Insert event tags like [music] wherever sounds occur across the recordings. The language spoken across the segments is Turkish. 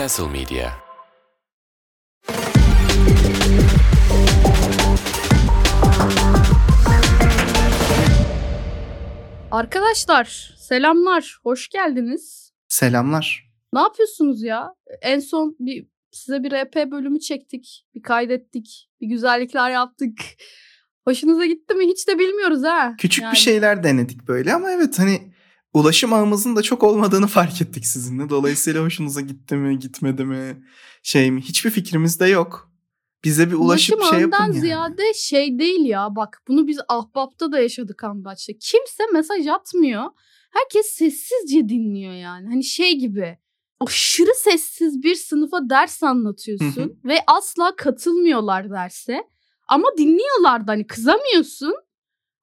Castle Media Arkadaşlar selamlar, hoş geldiniz. Selamlar. Ne yapıyorsunuz ya? En son bir size bir RP bölümü çektik, bir kaydettik, bir güzellikler yaptık. Hoşunuza gitti mi hiç de bilmiyoruz ha. Küçük Yani. bir şeyler denedik böyle ama evet hani ulaşım ağımızın da çok olmadığını fark ettik sizinle. Dolayısıyla hoşunuza gitti mi, gitmedi mi, şey mi? Hiçbir fikrimiz de yok. Bize bir ulaşıp Ulaşım şey yapın yani. ziyade şey değil ya bak bunu biz Ahbap'ta da yaşadık Andaç'ta. Kimse mesaj atmıyor. Herkes sessizce dinliyor yani. Hani şey gibi aşırı sessiz bir sınıfa ders anlatıyorsun ve asla katılmıyorlar derse. Ama dinliyorlar da hani kızamıyorsun.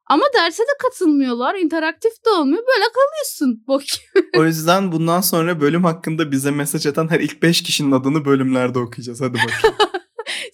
Ama derse de katılmıyorlar. interaktif de olmuyor. Böyle kalıyorsun. [laughs] Bok. O yüzden bundan sonra bölüm hakkında bize mesaj atan her ilk 5 kişinin adını bölümlerde okuyacağız. Hadi bakalım. [laughs]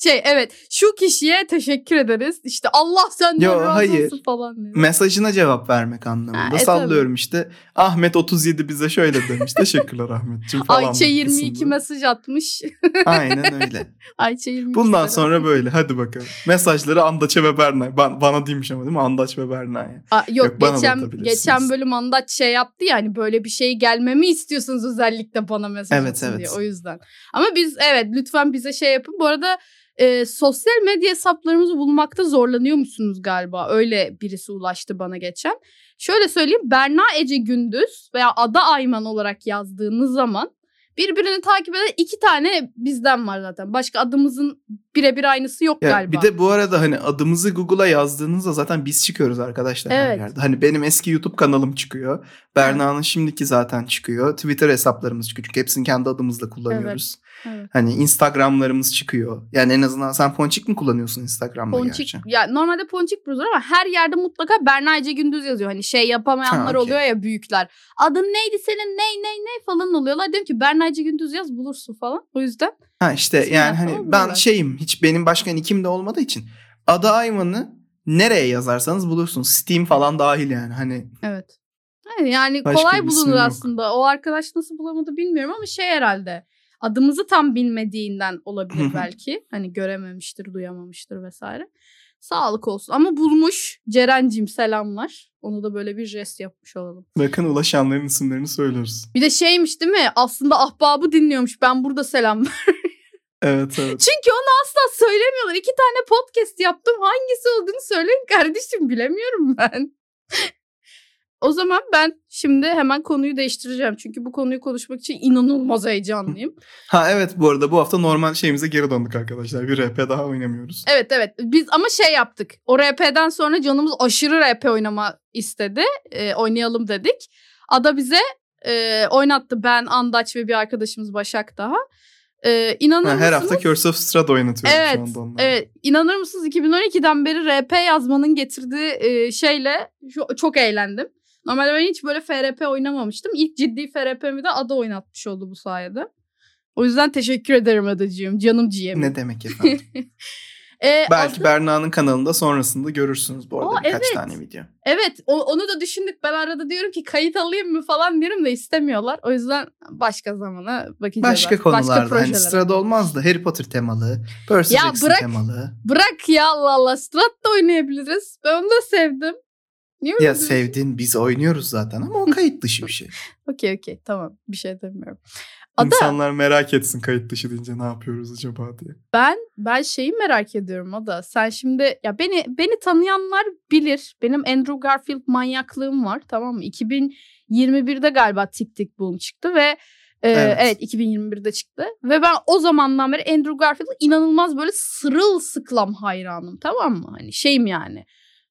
şey evet şu kişiye teşekkür ederiz. İşte Allah senden Yo, razı hayır. olsun falan diyor. Mesajına cevap vermek anlamında. Ha, e, Sallıyorum işte. Ahmet 37 bize şöyle demiş. Teşekkürler Ahmetciğim falan. Ayça 22 kısımda. mesaj atmış. [laughs] Aynen öyle. Ayça 22. Bundan sonra böyle hadi bakalım. Mesajları Andaç'a ve Berna'ya. Ban- bana değilmiş ama değil mi? Andaç ve Berna'ya. Yok, Yok, geçen geçen bölüm Andaç şey yaptı ya hani böyle bir şey gelmemi istiyorsunuz özellikle bana mesaj Evet, evet. diye o yüzden. Ama biz evet lütfen bize şey yapın. Bu arada e, sosyal medya hesaplarımızı bulmakta zorlanıyormuşsunuz galiba. Öyle birisi ulaştı bana geçen. Şöyle söyleyeyim Berna Ece Gündüz veya Ada Ayman olarak yazdığınız zaman birbirini takip eden iki tane bizden var zaten. Başka adımızın birebir aynısı yok Ya galiba. bir de bu arada hani adımızı Google'a yazdığınızda zaten biz çıkıyoruz arkadaşlar her Evet. yerde. Hani benim eski YouTube kanalım çıkıyor. Berna'nın şimdiki zaten çıkıyor. Twitter hesaplarımız çıkıyor. Çünkü hepsini kendi adımızla kullanıyoruz. Evet. Hani Instagram'larımız çıkıyor. Yani en azından sen Ponçik mi kullanıyorsun Instagram'da Ponçik gerçi? ya normalde Ponçik Bruiser ama her yerde mutlaka Berna Ece Gündüz yazıyor. Hani şey yapamayanlar Ha, okey. oluyor ya büyükler. Adın neydi senin ney ney ney falan oluyorlar. Diyorum ki Berna Ece Gündüz yaz bulursun falan. O yüzden Ha işte İsmi yani hani ben buralar. şeyim hiç benim başka nikim de olmadığı için Ada Ayman'ı nereye yazarsanız bulursunuz. Steam falan dahil yani hani evet. Yani, Başka kolay bulunur yok. aslında. O arkadaş nasıl bulamadı bilmiyorum ama şey herhalde. Adımızı tam bilmediğinden olabilir belki. Hani görememiştir, duyamamıştır vesaire. Sağlık olsun. Ama bulmuş Ceren'cim selamlar. Onu da böyle bir jest yapmış olalım. bakın ulaşanların isimlerini söylüyoruz. Bir de şeymiş değil mi? Aslında ahbabı dinliyormuş. Ben burada selam ver. [laughs] Evet evet. Çünkü onu asla söylemiyorlar. İki tane podcast yaptım. Hangisi olduğunu söyleyin kardeşim. Bilemiyorum ben. O zaman ben şimdi hemen konuyu değiştireceğim. Çünkü bu konuyu konuşmak için inanılmaz heyecanlıyım. [laughs] Ha evet bu arada bu hafta normal şeyimize geri döndük arkadaşlar. Bir RP daha oynamıyoruz. evet evet. Biz ama şey yaptık. O RP'den sonra canımız aşırı RP oynama istedi. Ee, oynayalım dedik. Ada bize e, oynattı. Ben, Andaç ve bir arkadaşımız Başak daha. Ee, inanır Ha, her mısınız? hafta Curse of Strahd oynatıyorum Evet, şu anda onları. Evet, inanır mısınız 2012'den beri RP yazmanın getirdiği e, şeyle şu- çok eğlendim. Normalde ben hiç böyle FRP oynamamıştım. İlk ciddi FRP'mi de Ada oynatmış oldu bu sayede. O yüzden teşekkür ederim Adacığım. Canım ciğerim. Ne demek efendim? Ee, [laughs] Belki aslında- Berna'nın kanalında sonrasında görürsünüz bu arada Aa, birkaç evet. tane video. Evet o- onu da düşündük. Ben arada diyorum ki kayıt alayım mı falan diyorum da istemiyorlar. O yüzden başka zamana bakacağız. Başka artık. konularda hani projelere. sırada olmaz da Harry Potter temalı, Percy Ya Jackson bırak. temalı. Bırak ya Allah Allah. Strat da oynayabiliriz. Ben onu da sevdim. Niye öyle Ya diyorsun? sevdin biz oynuyoruz zaten ama o kayıt dışı bir şey. [laughs] Okey okey tamam bir şey demiyorum. Ada İnsanlar merak etsin kayıt dışı deyince ne yapıyoruz acaba diye. ben ben şeyi merak ediyorum Ada. Sen şimdi ya beni beni tanıyanlar bilir. Benim Andrew Garfield manyaklığım var tamam mı? 2021'de galiba Tik Tik Boom çıktı ve e, Evet. evet. 2021'de çıktı ve ben o zamandan beri Andrew Garfield'a inanılmaz böyle sırılsıklam hayranım tamam mı? Hani şeyim yani.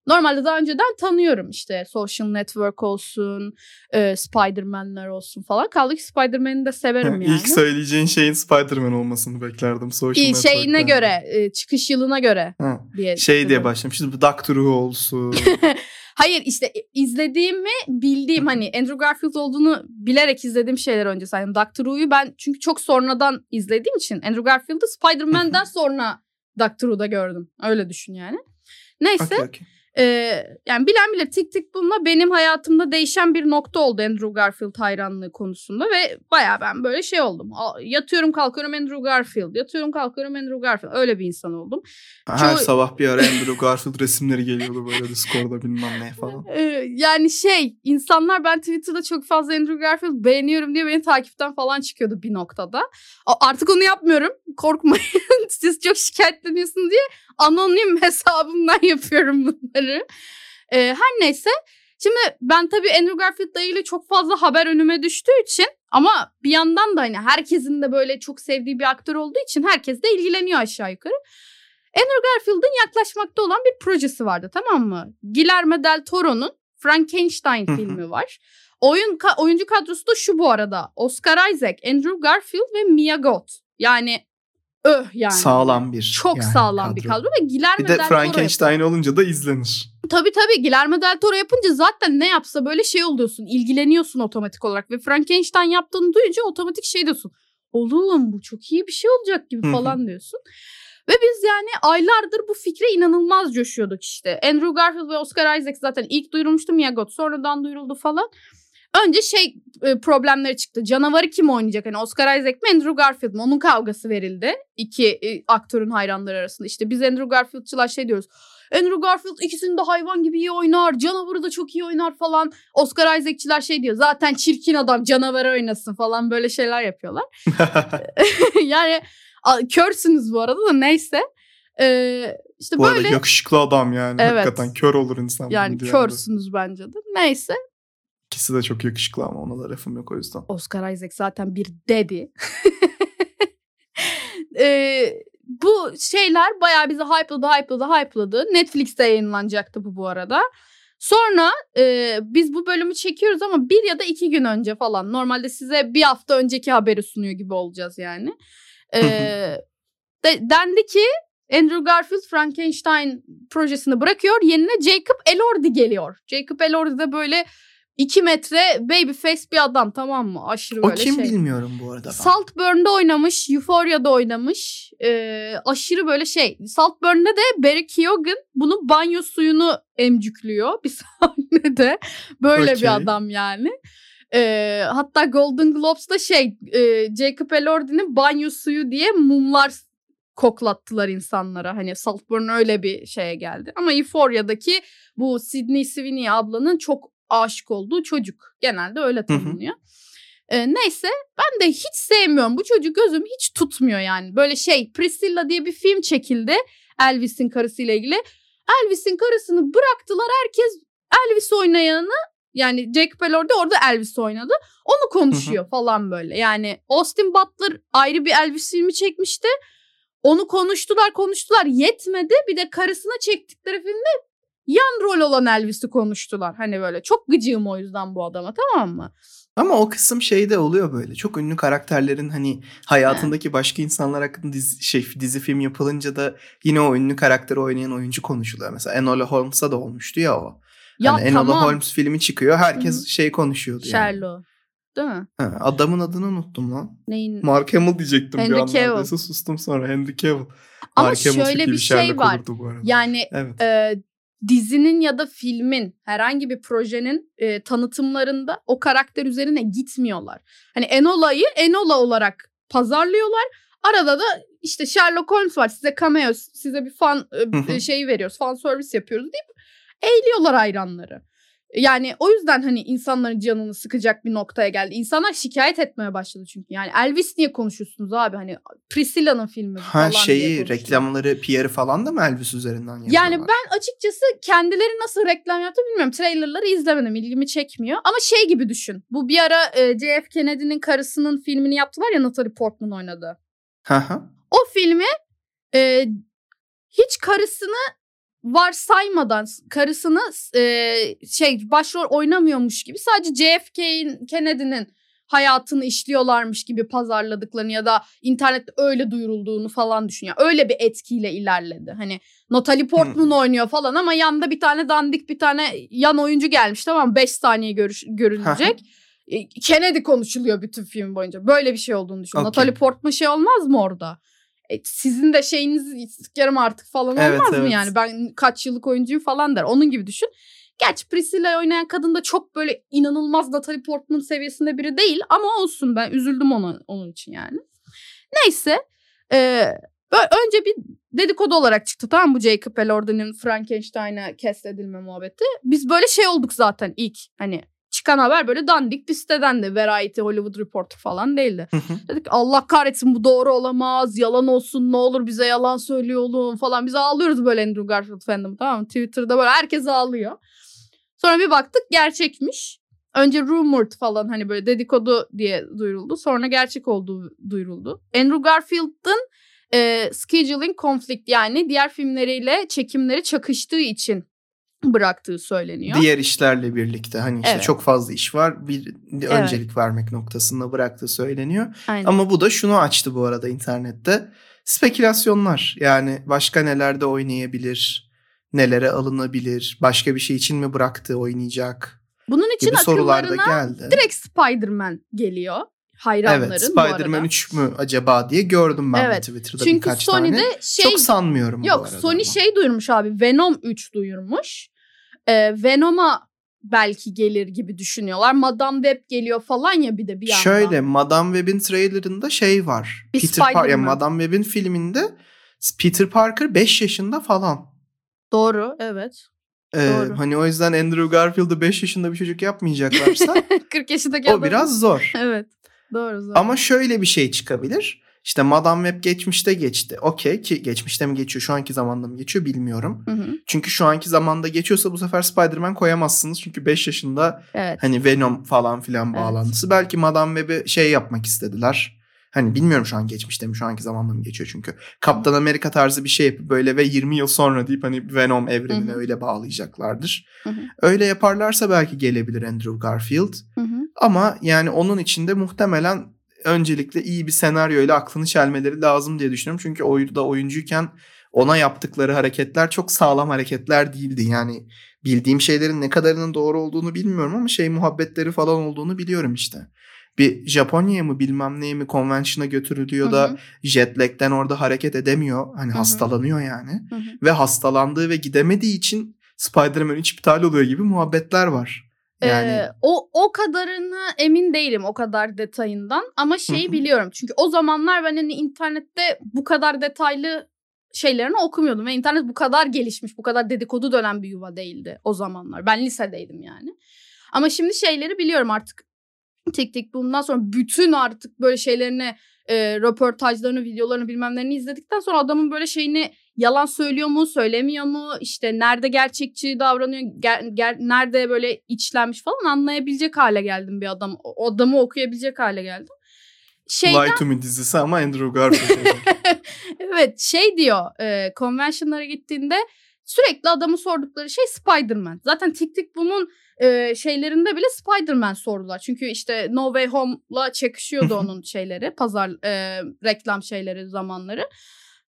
Normalde daha önceden tanıyorum işte Social Network olsun, e, Spider-Man'ler olsun falan. Kaldı ki Spider-Man'i de severim [laughs] yani. İlk söyleyeceğin şeyin Spider-Man olmasını beklerdim. Social İyi, şeyine göre, e, çıkış yılına göre Ha, diye. Şey diye başlamışız. Bu Doctor Who olsun. [laughs] Hayır işte izlediğimi bildiğim hani Andrew Garfield olduğunu bilerek izlediğim şeyler önce saydım. Doctor Who'yu ben çünkü çok sonradan izlediğim için Andrew Garfield'ı Spider-Man'den sonra Doctor Who'da gördüm. Öyle düşün yani. Neyse Okey, okey. Ee, yani bilen bilir Tik Tik Boom'la benim hayatımda değişen bir nokta oldu Andrew Garfield hayranlığı konusunda ve baya ben böyle şey oldum. Yatıyorum kalkıyorum Andrew Garfield, yatıyorum kalkıyorum Andrew Garfield. Öyle bir insan oldum. Her Çoğu... sabah bir ara [laughs] Andrew Garfield resimleri geliyordu böyle Discord'da bilmem ne falan. Ee, yani şey insanlar ben Twitter'da çok fazla Andrew Garfield beğeniyorum diye beni takipten falan çıkıyordu bir noktada. Artık onu yapmıyorum. Korkmayın. [laughs] Siz çok şikayetleniyorsunuz diye anonim hesabımdan [laughs] yapıyorum bunları. Ee, her neyse. Şimdi ben tabii Andrew Garfield'la ilgili çok fazla haber önüme düştüğü için ama bir yandan da hani herkesin de böyle çok sevdiği bir aktör olduğu için herkes de ilgileniyor aşağı yukarı. Andrew Garfield'ın yaklaşmakta olan bir projesi vardı tamam mı? Guillermo del Toro'nun Frankenstein filmi var. Oyun ka- oyuncu kadrosu da şu bu arada. Oscar Isaac, Andrew Garfield ve Mia Goth. Yani öh yani. Sağlam bir. Çok yani sağlam kadro. bir kadro ve Guillermo bir de del Frankenstein Toro olunca da izlenir. Tabii tabii Guillermo del Toro yapınca zaten ne yapsa böyle şey oluyorsun. ilgileniyorsun otomatik olarak ve Frankenstein yaptığını duyunca otomatik şey diyorsun. Oğlum bu çok iyi bir şey olacak gibi falan diyorsun. Ve biz yani aylardır bu fikre inanılmaz coşuyorduk işte. Andrew Garfield ve Oscar Isaac zaten ilk duyurulmuştu Mia Goth sonradan duyuruldu falan. Önce şey e, problemleri çıktı. Canavarı kim oynayacak? Hani Oscar Isaac mi Andrew Garfield mi? Onun kavgası verildi. İki e, aktörün hayranları arasında. İşte biz Andrew Garfield'çılar şey diyoruz. Andrew Garfield ikisini de hayvan gibi iyi oynar. Canavarı da çok iyi oynar falan. Oscar Isaac'çiler şey diyor. Zaten çirkin adam canavarı oynasın falan böyle şeyler yapıyorlar. [laughs] [laughs] yani körsünüz bu arada da neyse. Ee, işte bu böyle. yakışıklı adam yani. Evet. Hakikaten kör olur insan. Yani körsünüz bence de. Neyse. İkisi de çok yakışıklı ama ona da lafım yok o yüzden. Oscar Isaac zaten bir dedi. [laughs] ee, bu şeyler bayağı bizi hype'ladı, hype'ladı, hype'ladı. Netflix'te yayınlanacaktı bu bu arada. Sonra e, biz bu bölümü çekiyoruz ama bir ya da iki gün önce falan. Normalde size bir hafta önceki haberi sunuyor gibi olacağız yani. E, de, dendi ki Andrew Garfield Frankenstein projesini bırakıyor. Yerine Jacob Elordi geliyor. Jacob Elordi de böyle 2 metre baby face bir adam tamam mı? Aşırı böyle şey. O kim bilmiyorum bu arada. Ben. Saltburn'da oynamış, Euphoria'da oynamış. Ee, aşırı böyle şey. Saltburn'da da Barry Keoghan bunun banyo suyunu emcüklüyor [laughs] bir sahnede. Böyle okay. bir adam yani. Ee, hatta Golden Globes'da şey e, Jacob Elordi'nin banyo suyu diye mumlar koklattılar insanlara. Hani Saltburn öyle bir şeye geldi. Ama Euphoria'daki bu Sydney Sweeney ablanın çok aşık olduğu çocuk. Genelde öyle tanımlıyor. Ee, neyse ben de hiç sevmiyorum. Bu çocuk gözüm hiç tutmuyor yani. Böyle şey Priscilla diye bir film çekildi. Elvis'in karısıyla ilgili. Elvis'in karısını bıraktılar. Herkes Elvis oynayanı yani Jack Elordi orada Elvis oynadı. Onu konuşuyor falan böyle. Yani Austin Butler ayrı bir Elvis filmi çekmişti. Onu konuştular konuştular yetmedi. Bir de karısına çektikleri filmde yan rol olan Elvis'i konuştular. Hani böyle çok gıcığım o yüzden bu adama tamam mı? Ama o kısım şeyde oluyor böyle. Çok ünlü karakterlerin hani hayatındaki başka insanlar hakkında dizi, şey, dizi film yapılınca da yine o ünlü karakteri oynayan oyuncu konuşuluyor. Mesela Enola Holmes'a da olmuştu ya o. Ya hani tamam. Enola Holmes filmi çıkıyor. Herkes Hı-hı. şey konuşuyordu Sherlock. yani. Değil mi? Ha, adamın adını unuttum lan. Neyin? Mark Hamill diyecektim Henry bir an neredeyse sustum sonra. Henry Cavill. Ama Mark şöyle bir şey var. Yani evet. e, dizinin ya da filmin herhangi bir projenin e, tanıtımlarında o karakter üzerine gitmiyorlar. Hani Enola'yı Enola olarak pazarlıyorlar. Arada da işte Sherlock Holmes var size cameo size bir fan e, şeyi veriyoruz fan servis yapıyoruz deyip eğliyorlar hayranları. Yani o yüzden hani insanların canını sıkacak bir noktaya geldi. İnsanlar şikayet etmeye başladı çünkü. Yani Elvis niye konuşuyorsunuz abi? Hani Priscilla'nın filmi ha, falan şeyi reklamları, PR'ı falan da mı Elvis üzerinden yapıyorlar? Yani ben açıkçası kendileri nasıl reklam yaptı bilmiyorum. Trailerları izlemedim. ilgimi çekmiyor. Ama şey gibi düşün. Bu bir ara e, JF Kennedy'nin karısının filmini yaptılar ya Natalie Portman oynadı. o filmi e, hiç karısını varsaymadan karısını e, şey başrol oynamıyormuş gibi sadece JFK'in Kennedy'nin hayatını işliyorlarmış gibi pazarladıklarını ya da internette öyle duyurulduğunu falan düşünüyor. Öyle bir etkiyle ilerledi. Hani Natalie Portman hmm. oynuyor falan ama yanında bir tane dandik bir tane yan oyuncu gelmiş tamam 5 saniye görüş, görülecek. Kennedy konuşuluyor bütün film boyunca. Böyle bir şey olduğunu düşün. Okay. Natalie Portman şey olmaz mı orada? E, sizin de şeyinizi sikerim artık falan Evet, olmaz mı evet. yani? Ben kaç yıllık oyuncuyum falan der. Onun gibi düşün. Gerçi Priscilla'yı oynayan kadın da çok böyle inanılmaz Natalie Portman seviyesinde biri değil ama olsun ben üzüldüm ona, onun için yani. Neyse. E, önce bir dedikodu olarak çıktı tamam mı bu Jacob Elordi'nin Frankenstein'a cast edilme muhabbeti. Biz böyle şey olduk zaten ilk hani çıkan haber böyle dandik bir siteden de Variety, Hollywood Reporter falan değildi. Hı hı. Dedik Allah kahretsin bu doğru olamaz. Yalan olsun ne olur bize yalan söylüyor olun falan. Biz ağlıyoruz böyle Andrew Garfield fandom tamam mı? Twitter'da böyle herkes ağlıyor. Sonra bir baktık gerçekmiş. Önce rumored falan hani böyle dedikodu diye duyuruldu. Sonra gerçek olduğu duyuruldu. Andrew Garfield'ın e, scheduling conflict yani diğer filmleriyle çekimleri çakıştığı için bıraktığı söyleniyor. Diğer işlerle birlikte hani işte Evet. çok fazla iş var. Bir öncelik vermek noktasında bıraktığı söyleniyor. Aynen. Ama bu da şunu açtı bu arada internette. Spekülasyonlar. Yani başka nelerde oynayabilir? Nelere alınabilir? Başka bir şey için mi bıraktı oynayacak? Bunun için akıllarına geldi. direkt Spider-Man geliyor. Hayranların Evet Spider-Man arada. 3 mü acaba diye gördüm ben Evet, Twitter'da Çünkü birkaç Sony'de tane. şey Çok sanmıyorum yok Sony ama. şey duyurmuş abi Venom 3 duyurmuş. Ee, Venom'a belki gelir gibi düşünüyorlar. Madame Web geliyor falan ya bir de bir yandan. Şöyle Madame Web'in trailerında şey var. Bir Peter Parker, yani. Madame Web'in filminde Peter Parker 5 yaşında falan. Doğru evet. Ee, Doğru. hani o yüzden Andrew Garfield'ı 5 yaşında bir çocuk yapmayacaklarsa [laughs] 40 yaşındaki o adam. biraz zor. [laughs] Evet. Doğru zor. Ama şöyle bir şey çıkabilir. İşte Madame Web geçmişte geçti. Okey ki geçmişte mi geçiyor şu anki zamanda mı geçiyor bilmiyorum. Hı hı, Çünkü şu anki zamanda geçiyorsa bu sefer Spider-Man koyamazsınız. Çünkü 5 yaşında Evet. hani Venom falan filan Evet. bağlantısı. Belki Madame Web'i şey yapmak istediler. Hani bilmiyorum şu an geçmişte mi şu anki zamanda mı geçiyor çünkü. Kaptan Amerika tarzı bir şey yapıp böyle ve 20 yıl sonra deyip hani Venom evrenine Hı hı. öyle bağlayacaklardır. Hı hı. Öyle yaparlarsa belki gelebilir Andrew Garfield. Hı hı. Ama yani onun içinde muhtemelen öncelikle iyi bir senaryo ile aklını çelmeleri lazım diye düşünüyorum. Çünkü oyunda oyuncuyken ona yaptıkları hareketler çok sağlam hareketler değildi. Yani bildiğim şeylerin ne kadarının doğru olduğunu bilmiyorum ama şey muhabbetleri falan olduğunu biliyorum işte. Bir Japonya'ya mı bilmem neye mi konvensiyona götürülüyor da hı. jet lag'den orada hareket edemiyor. Hani Hı hı. hastalanıyor yani. Hı hı. Ve hastalandığı ve gidemediği için Spider-Man 3 iptal oluyor gibi muhabbetler var. Yani Ee, o o kadarını emin değilim o kadar detayından ama şeyi biliyorum. Çünkü o zamanlar ben hani internette bu kadar detaylı şeylerini okumuyordum ve internet bu kadar gelişmiş, bu kadar dedikodu dönen bir yuva değildi o zamanlar. Ben lisedeydim yani. Ama şimdi şeyleri biliyorum artık. Tik tik bundan sonra bütün artık böyle şeylerini e, röportajlarını, videolarını bilmem nelerini izledikten sonra adamın böyle şeyini yalan söylüyor mu, söylemiyor mu, işte nerede gerçekçi davranıyor, ger- ger- nerede böyle içlenmiş falan anlayabilecek hale geldim bir adam. O adamı okuyabilecek hale geldim. Şey Lie to Me dizisi ama Andrew Garfield. [laughs] evet şey diyor e, convention'lara gittiğinde sürekli adamı sordukları şey Spider-Man. Zaten Tik Tik Boom'un e, şeylerinde bile Spider-Man sordular. Çünkü işte No Way Home'la çakışıyordu [laughs] onun şeyleri, pazar e, reklam şeyleri zamanları.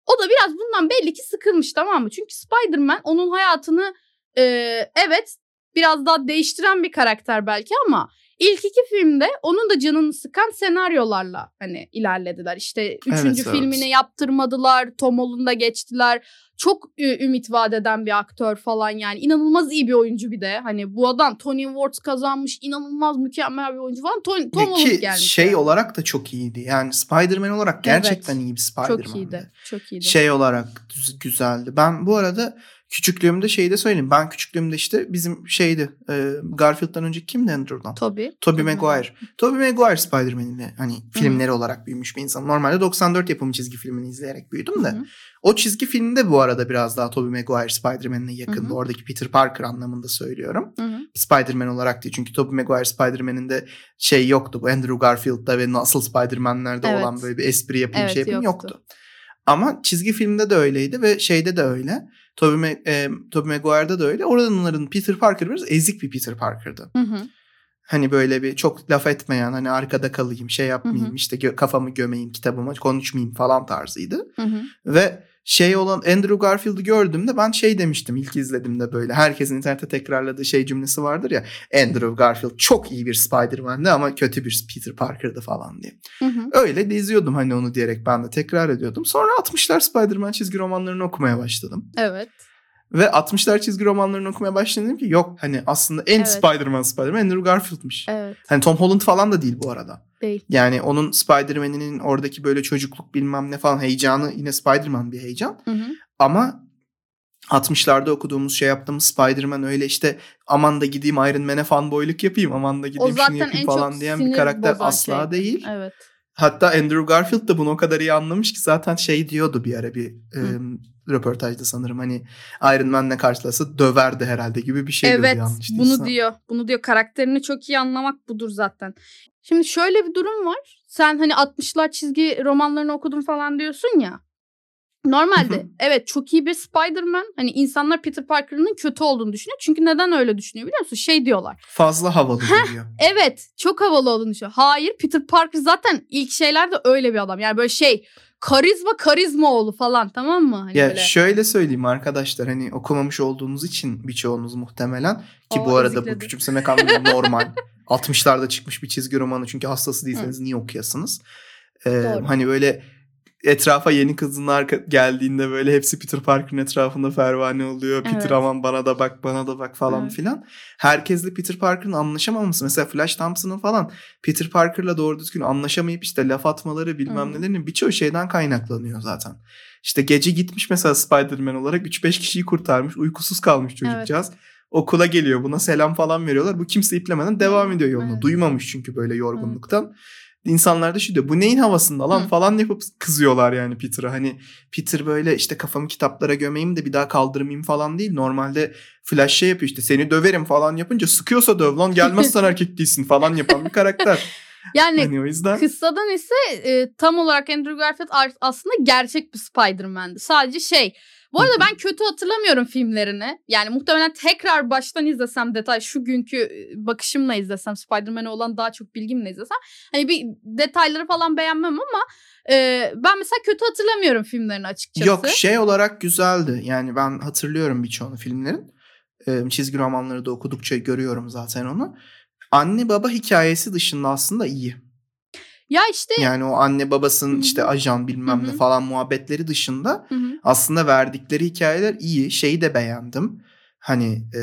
O da biraz bundan belli ki sıkılmış tamam mı? Çünkü Spider-Man onun hayatını e, evet biraz daha değiştiren bir karakter belki ama ilk iki filmde onun da canını sıkan senaryolarla hani ilerlediler. İşte üçüncü evet. filmini yaptırmadılar, Tom Holland'a geçtiler. Çok ümit vaat eden bir aktör falan yani. inanılmaz iyi bir oyuncu bir de. Hani bu adam Tony Awards kazanmış, inanılmaz mükemmel bir oyuncu falan. Tom, Tom Holland gelmiş. şey yani. olarak da çok iyiydi. Yani Spider-Man olarak gerçekten iyi bir Spider-Man'di. Çok iyiydi. Çok iyiydi. Şey olarak güzeldi. Ben bu arada küçüklüğümde şeyi de söyleyeyim. Ben küçüklüğümde işte bizim şeydi e, Garfield'dan önce kimdi Andrew'dan? Toby. Tobey Maguire. Tobey Maguire Spider-Man'in hani filmleri olarak büyümüş bir insan. Normalde 94 yapımı çizgi filmini izleyerek büyüdüm de. O çizgi filmde bu arada biraz daha Tobey Maguire Spider-Man'e yakındı. Oradaki Peter Parker anlamında söylüyorum. Hı hı. Spider-Man olarak değil. Çünkü Tobey Maguire Spider-Man'in de şey yoktu. Bu Andrew Garfield'da ve nasıl Spider-Man'lerde Evet. olan böyle bir espri yapayım Evet, şey yapayım yoktu. yoktu. Ama çizgi filmde de öyleydi ve şeyde de öyle. Tobey, e, Tobey Maguire'da da öyle. Oradanların Peter Parker biraz ezik bir Peter Parker'dı. Hı hı. Hani böyle bir çok laf etmeyen hani arkada kalayım şey yapmayayım Hı hı. işte gö- kafamı gömeyim kitabıma konuşmayayım falan tarzıydı. Hı hı. Ve şey olan Andrew Garfield'ı gördüğümde ben şey demiştim ilk izlediğimde böyle. Herkesin internette tekrarladığı şey cümlesi vardır ya. Andrew Garfield çok iyi bir Spider-Man'di ama kötü bir Peter Parker'dı falan diye. Hı hı. Öyle de izliyordum hani onu diyerek ben de tekrar ediyordum. Sonra 60'lar Spider-Man çizgi romanlarını okumaya başladım. Evet. Ve 60'lar çizgi romanlarını okumaya başladım ki yok hani aslında en Evet. Spider-Man Spider-Man Andrew Garfield'mış. Evet. Hani Tom Holland falan da değil bu arada. Değil. Yani onun Spider-Man'inin oradaki böyle çocukluk bilmem ne falan heyecanı yine Spider-Man bir heyecan. Hı hı. Ama 60'larda okuduğumuz şey yaptığımız Spider-Man öyle işte aman da gideyim Iron Man'e fanboyluk yapayım aman da gideyim şunu yapayım falan diyen bir karakter asla şey. değil. Evet. Hatta Andrew Garfield da bunu o kadar iyi anlamış ki zaten şey diyordu bir ara bir e, röportajda sanırım hani Iron Man'le karşılasa döverdi herhalde gibi bir şey evet yanlış bunu değilsem. diyor. Bunu diyor. Karakterini çok iyi anlamak budur zaten. Şimdi şöyle bir durum var. Sen hani 60'lar çizgi romanlarını okudun falan diyorsun ya. Normalde evet çok iyi bir Spider-Man. Hani insanlar Peter Parker'ın kötü olduğunu düşünüyor. Çünkü neden öyle düşünüyor biliyor musun? Şey diyorlar. Fazla havalı geliyor. Evet çok havalı olduğunu düşünüyor. Hayır Peter Parker zaten ilk şeylerde öyle bir adam. Yani böyle şey karizma karizma oğlu falan tamam mı? Hani Ya böyle. şöyle söyleyeyim arkadaşlar hani okumamış olduğunuz için birçoğunuz muhtemelen ki Oo, bu arada ezikledi. bu küçümsemek anlamında normal. [laughs] 60'larda çıkmış bir çizgi romanı çünkü hastası değilseniz niye okuyasınız? Ee, Doğru. hani böyle etrafa yeni kızınlar geldiğinde böyle hepsi Peter Parker'ın etrafında pervane oluyor. Peter Evet. aman bana da bak bana da bak falan Evet. filan. Herkesle Peter Parker'ın anlaşamaması. Mesela Flash Thompson'ın falan Peter Parker'la doğru düzgün anlaşamayıp işte laf atmaları bilmem Hı. nelerinin birçoğu şeyden kaynaklanıyor zaten. İşte gece gitmiş mesela Spider-Man olarak 3-5 kişiyi kurtarmış. Uykusuz kalmış çocukcağız. Okula geliyor buna selam falan veriyorlar. Bu kimse iplemeden devam ediyor yoluna. Evet. Duymamış çünkü böyle yorgunluktan. İnsanlar da şu diyor bu neyin havasında lan Hı. falan yapıp kızıyorlar yani Peter'a. Hani Peter böyle işte kafamı kitaplara gömeyim de bir daha kaldırmayayım falan değil. Normalde Flash şey yapıyor işte seni döverim falan yapınca sıkıyorsa döv lan gelmezsen erkek değilsin falan yapan bir karakter. [laughs] Yani hani o yüzden Kıssadan ise e, tam olarak Andrew Garfield ar- aslında gerçek bir Spider-Man'di. Sadece şey. Bu arada ben kötü hatırlamıyorum filmlerini. Yani muhtemelen tekrar baştan izlesem detay şu günkü e, bakışımla izlesem Spider-Man'e olan daha çok bilgimle izlesem. Hani bir detayları falan beğenmem ama e, ben mesela kötü hatırlamıyorum filmlerini açıkçası. Yok şey olarak güzeldi. Yani ben hatırlıyorum birçoğunu filmlerin. Ee, çizgi romanları da okudukça görüyorum zaten onu. Anne baba hikayesi dışında aslında iyi. Ya işte Yani o anne babasının Hı hı. işte ajan bilmem Hı ne falan muhabbetleri dışında Hı hı. aslında verdikleri hikayeler iyi. Şeyi de beğendim. Hani e,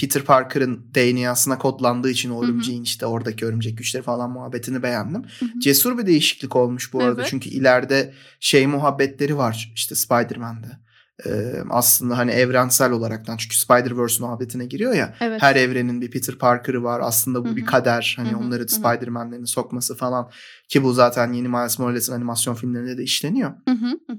Peter Parker'ın DNA'sına kodlandığı için o örümceğin işte oradaki örümcek güçleri falan muhabbetini beğendim. Hı hı. Cesur bir değişiklik olmuş bu arada. Evet. Çünkü ileride şey muhabbetleri var işte Spider-Man'de. Ee, aslında hani evrensel olaraktan çünkü Spider-Verse muhabbetine giriyor ya. evet. Her evrenin bir Peter Parker'ı var. Aslında bu Hı bir kader. Hani Hı hı, onları. Spider-Man'lerini sokması falan. Ki bu zaten yeni Miles Morales'in animasyon filmlerinde de işleniyor. Hı hı,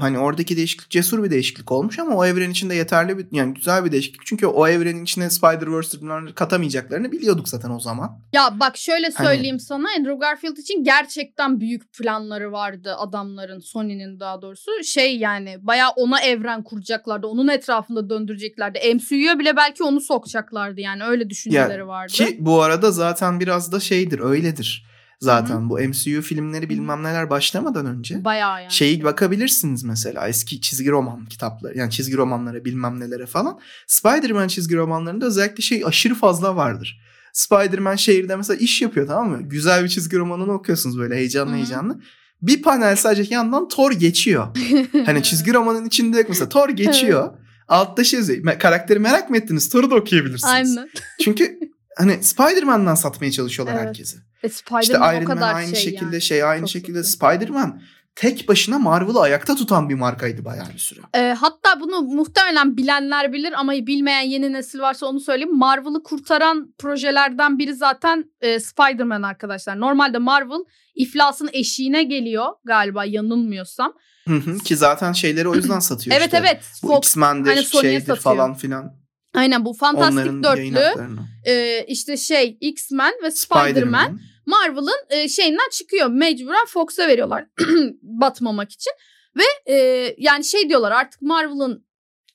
hani oradaki değişiklik cesur bir değişiklik olmuş ama o evren içinde yeterli bir yani güzel bir değişiklik. Çünkü o evrenin içine Spider-Verse'ı katamayacaklarını biliyorduk zaten o zaman. Ya bak şöyle Hani- söyleyeyim sana Andrew Garfield için gerçekten büyük planları vardı adamların Sony'nin daha doğrusu. Şey yani bayağı ona evren kuracaklardı. Onun etrafında döndüreceklerdi. MCU'ya bile belki onu sokacaklardı yani öyle düşünceleri vardı. Ki bu arada zaten biraz da şeydir öyledir. Zaten bu MCU filmleri bilmem neler başlamadan önce bayağı yani. şeyi bakabilirsiniz mesela eski çizgi roman kitapları yani çizgi romanlara bilmem nelere falan. Spider-Man çizgi romanlarında özellikle şey aşırı fazla vardır. Spider-Man şehirde mesela iş yapıyor tamam mı? Güzel bir çizgi romanını okuyorsunuz böyle heyecanlı Hı hı. heyecanlı. Bir panel sadece yandan Thor geçiyor. [laughs] Hani çizgi romanın içinde yok mesela Thor geçiyor. Altta şey yazıyor. "Me- Karakteri merak mı ettiniz? Thor'u da okuyabilirsiniz. Aynen. Çünkü [laughs] hani Spider-Man'dan satmaya çalışıyorlar Evet. herkesi. E, Spider-Man İşte o Iron Man aynı şey şekilde yani. şey aynı Çok şekilde. Spider-Man tek başına Marvel'ı ayakta tutan bir markaydı bayağı bir süre. E, hatta bunu muhtemelen bilenler bilir ama bilmeyen yeni nesil varsa onu söyleyeyim. Marvel'ı kurtaran projelerden biri zaten e, Spider-Man arkadaşlar. Normalde Marvel iflasın eşiğine geliyor galiba yanılmıyorsam. Hı hı, Ki zaten şeyleri o yüzden satıyor Evet işte. evet. Bu Fox X-Men'dir hani şeydir satıyor. falan filan. Aynen bu fantastik Onların dörtlü e, işte şey X-Men ve Spider-Man Marvel'ın e, şeyinden çıkıyor. Mecburen Fox'a veriyorlar [clears throat] batmamak için. Ve e, yani şey diyorlar artık Marvel'ın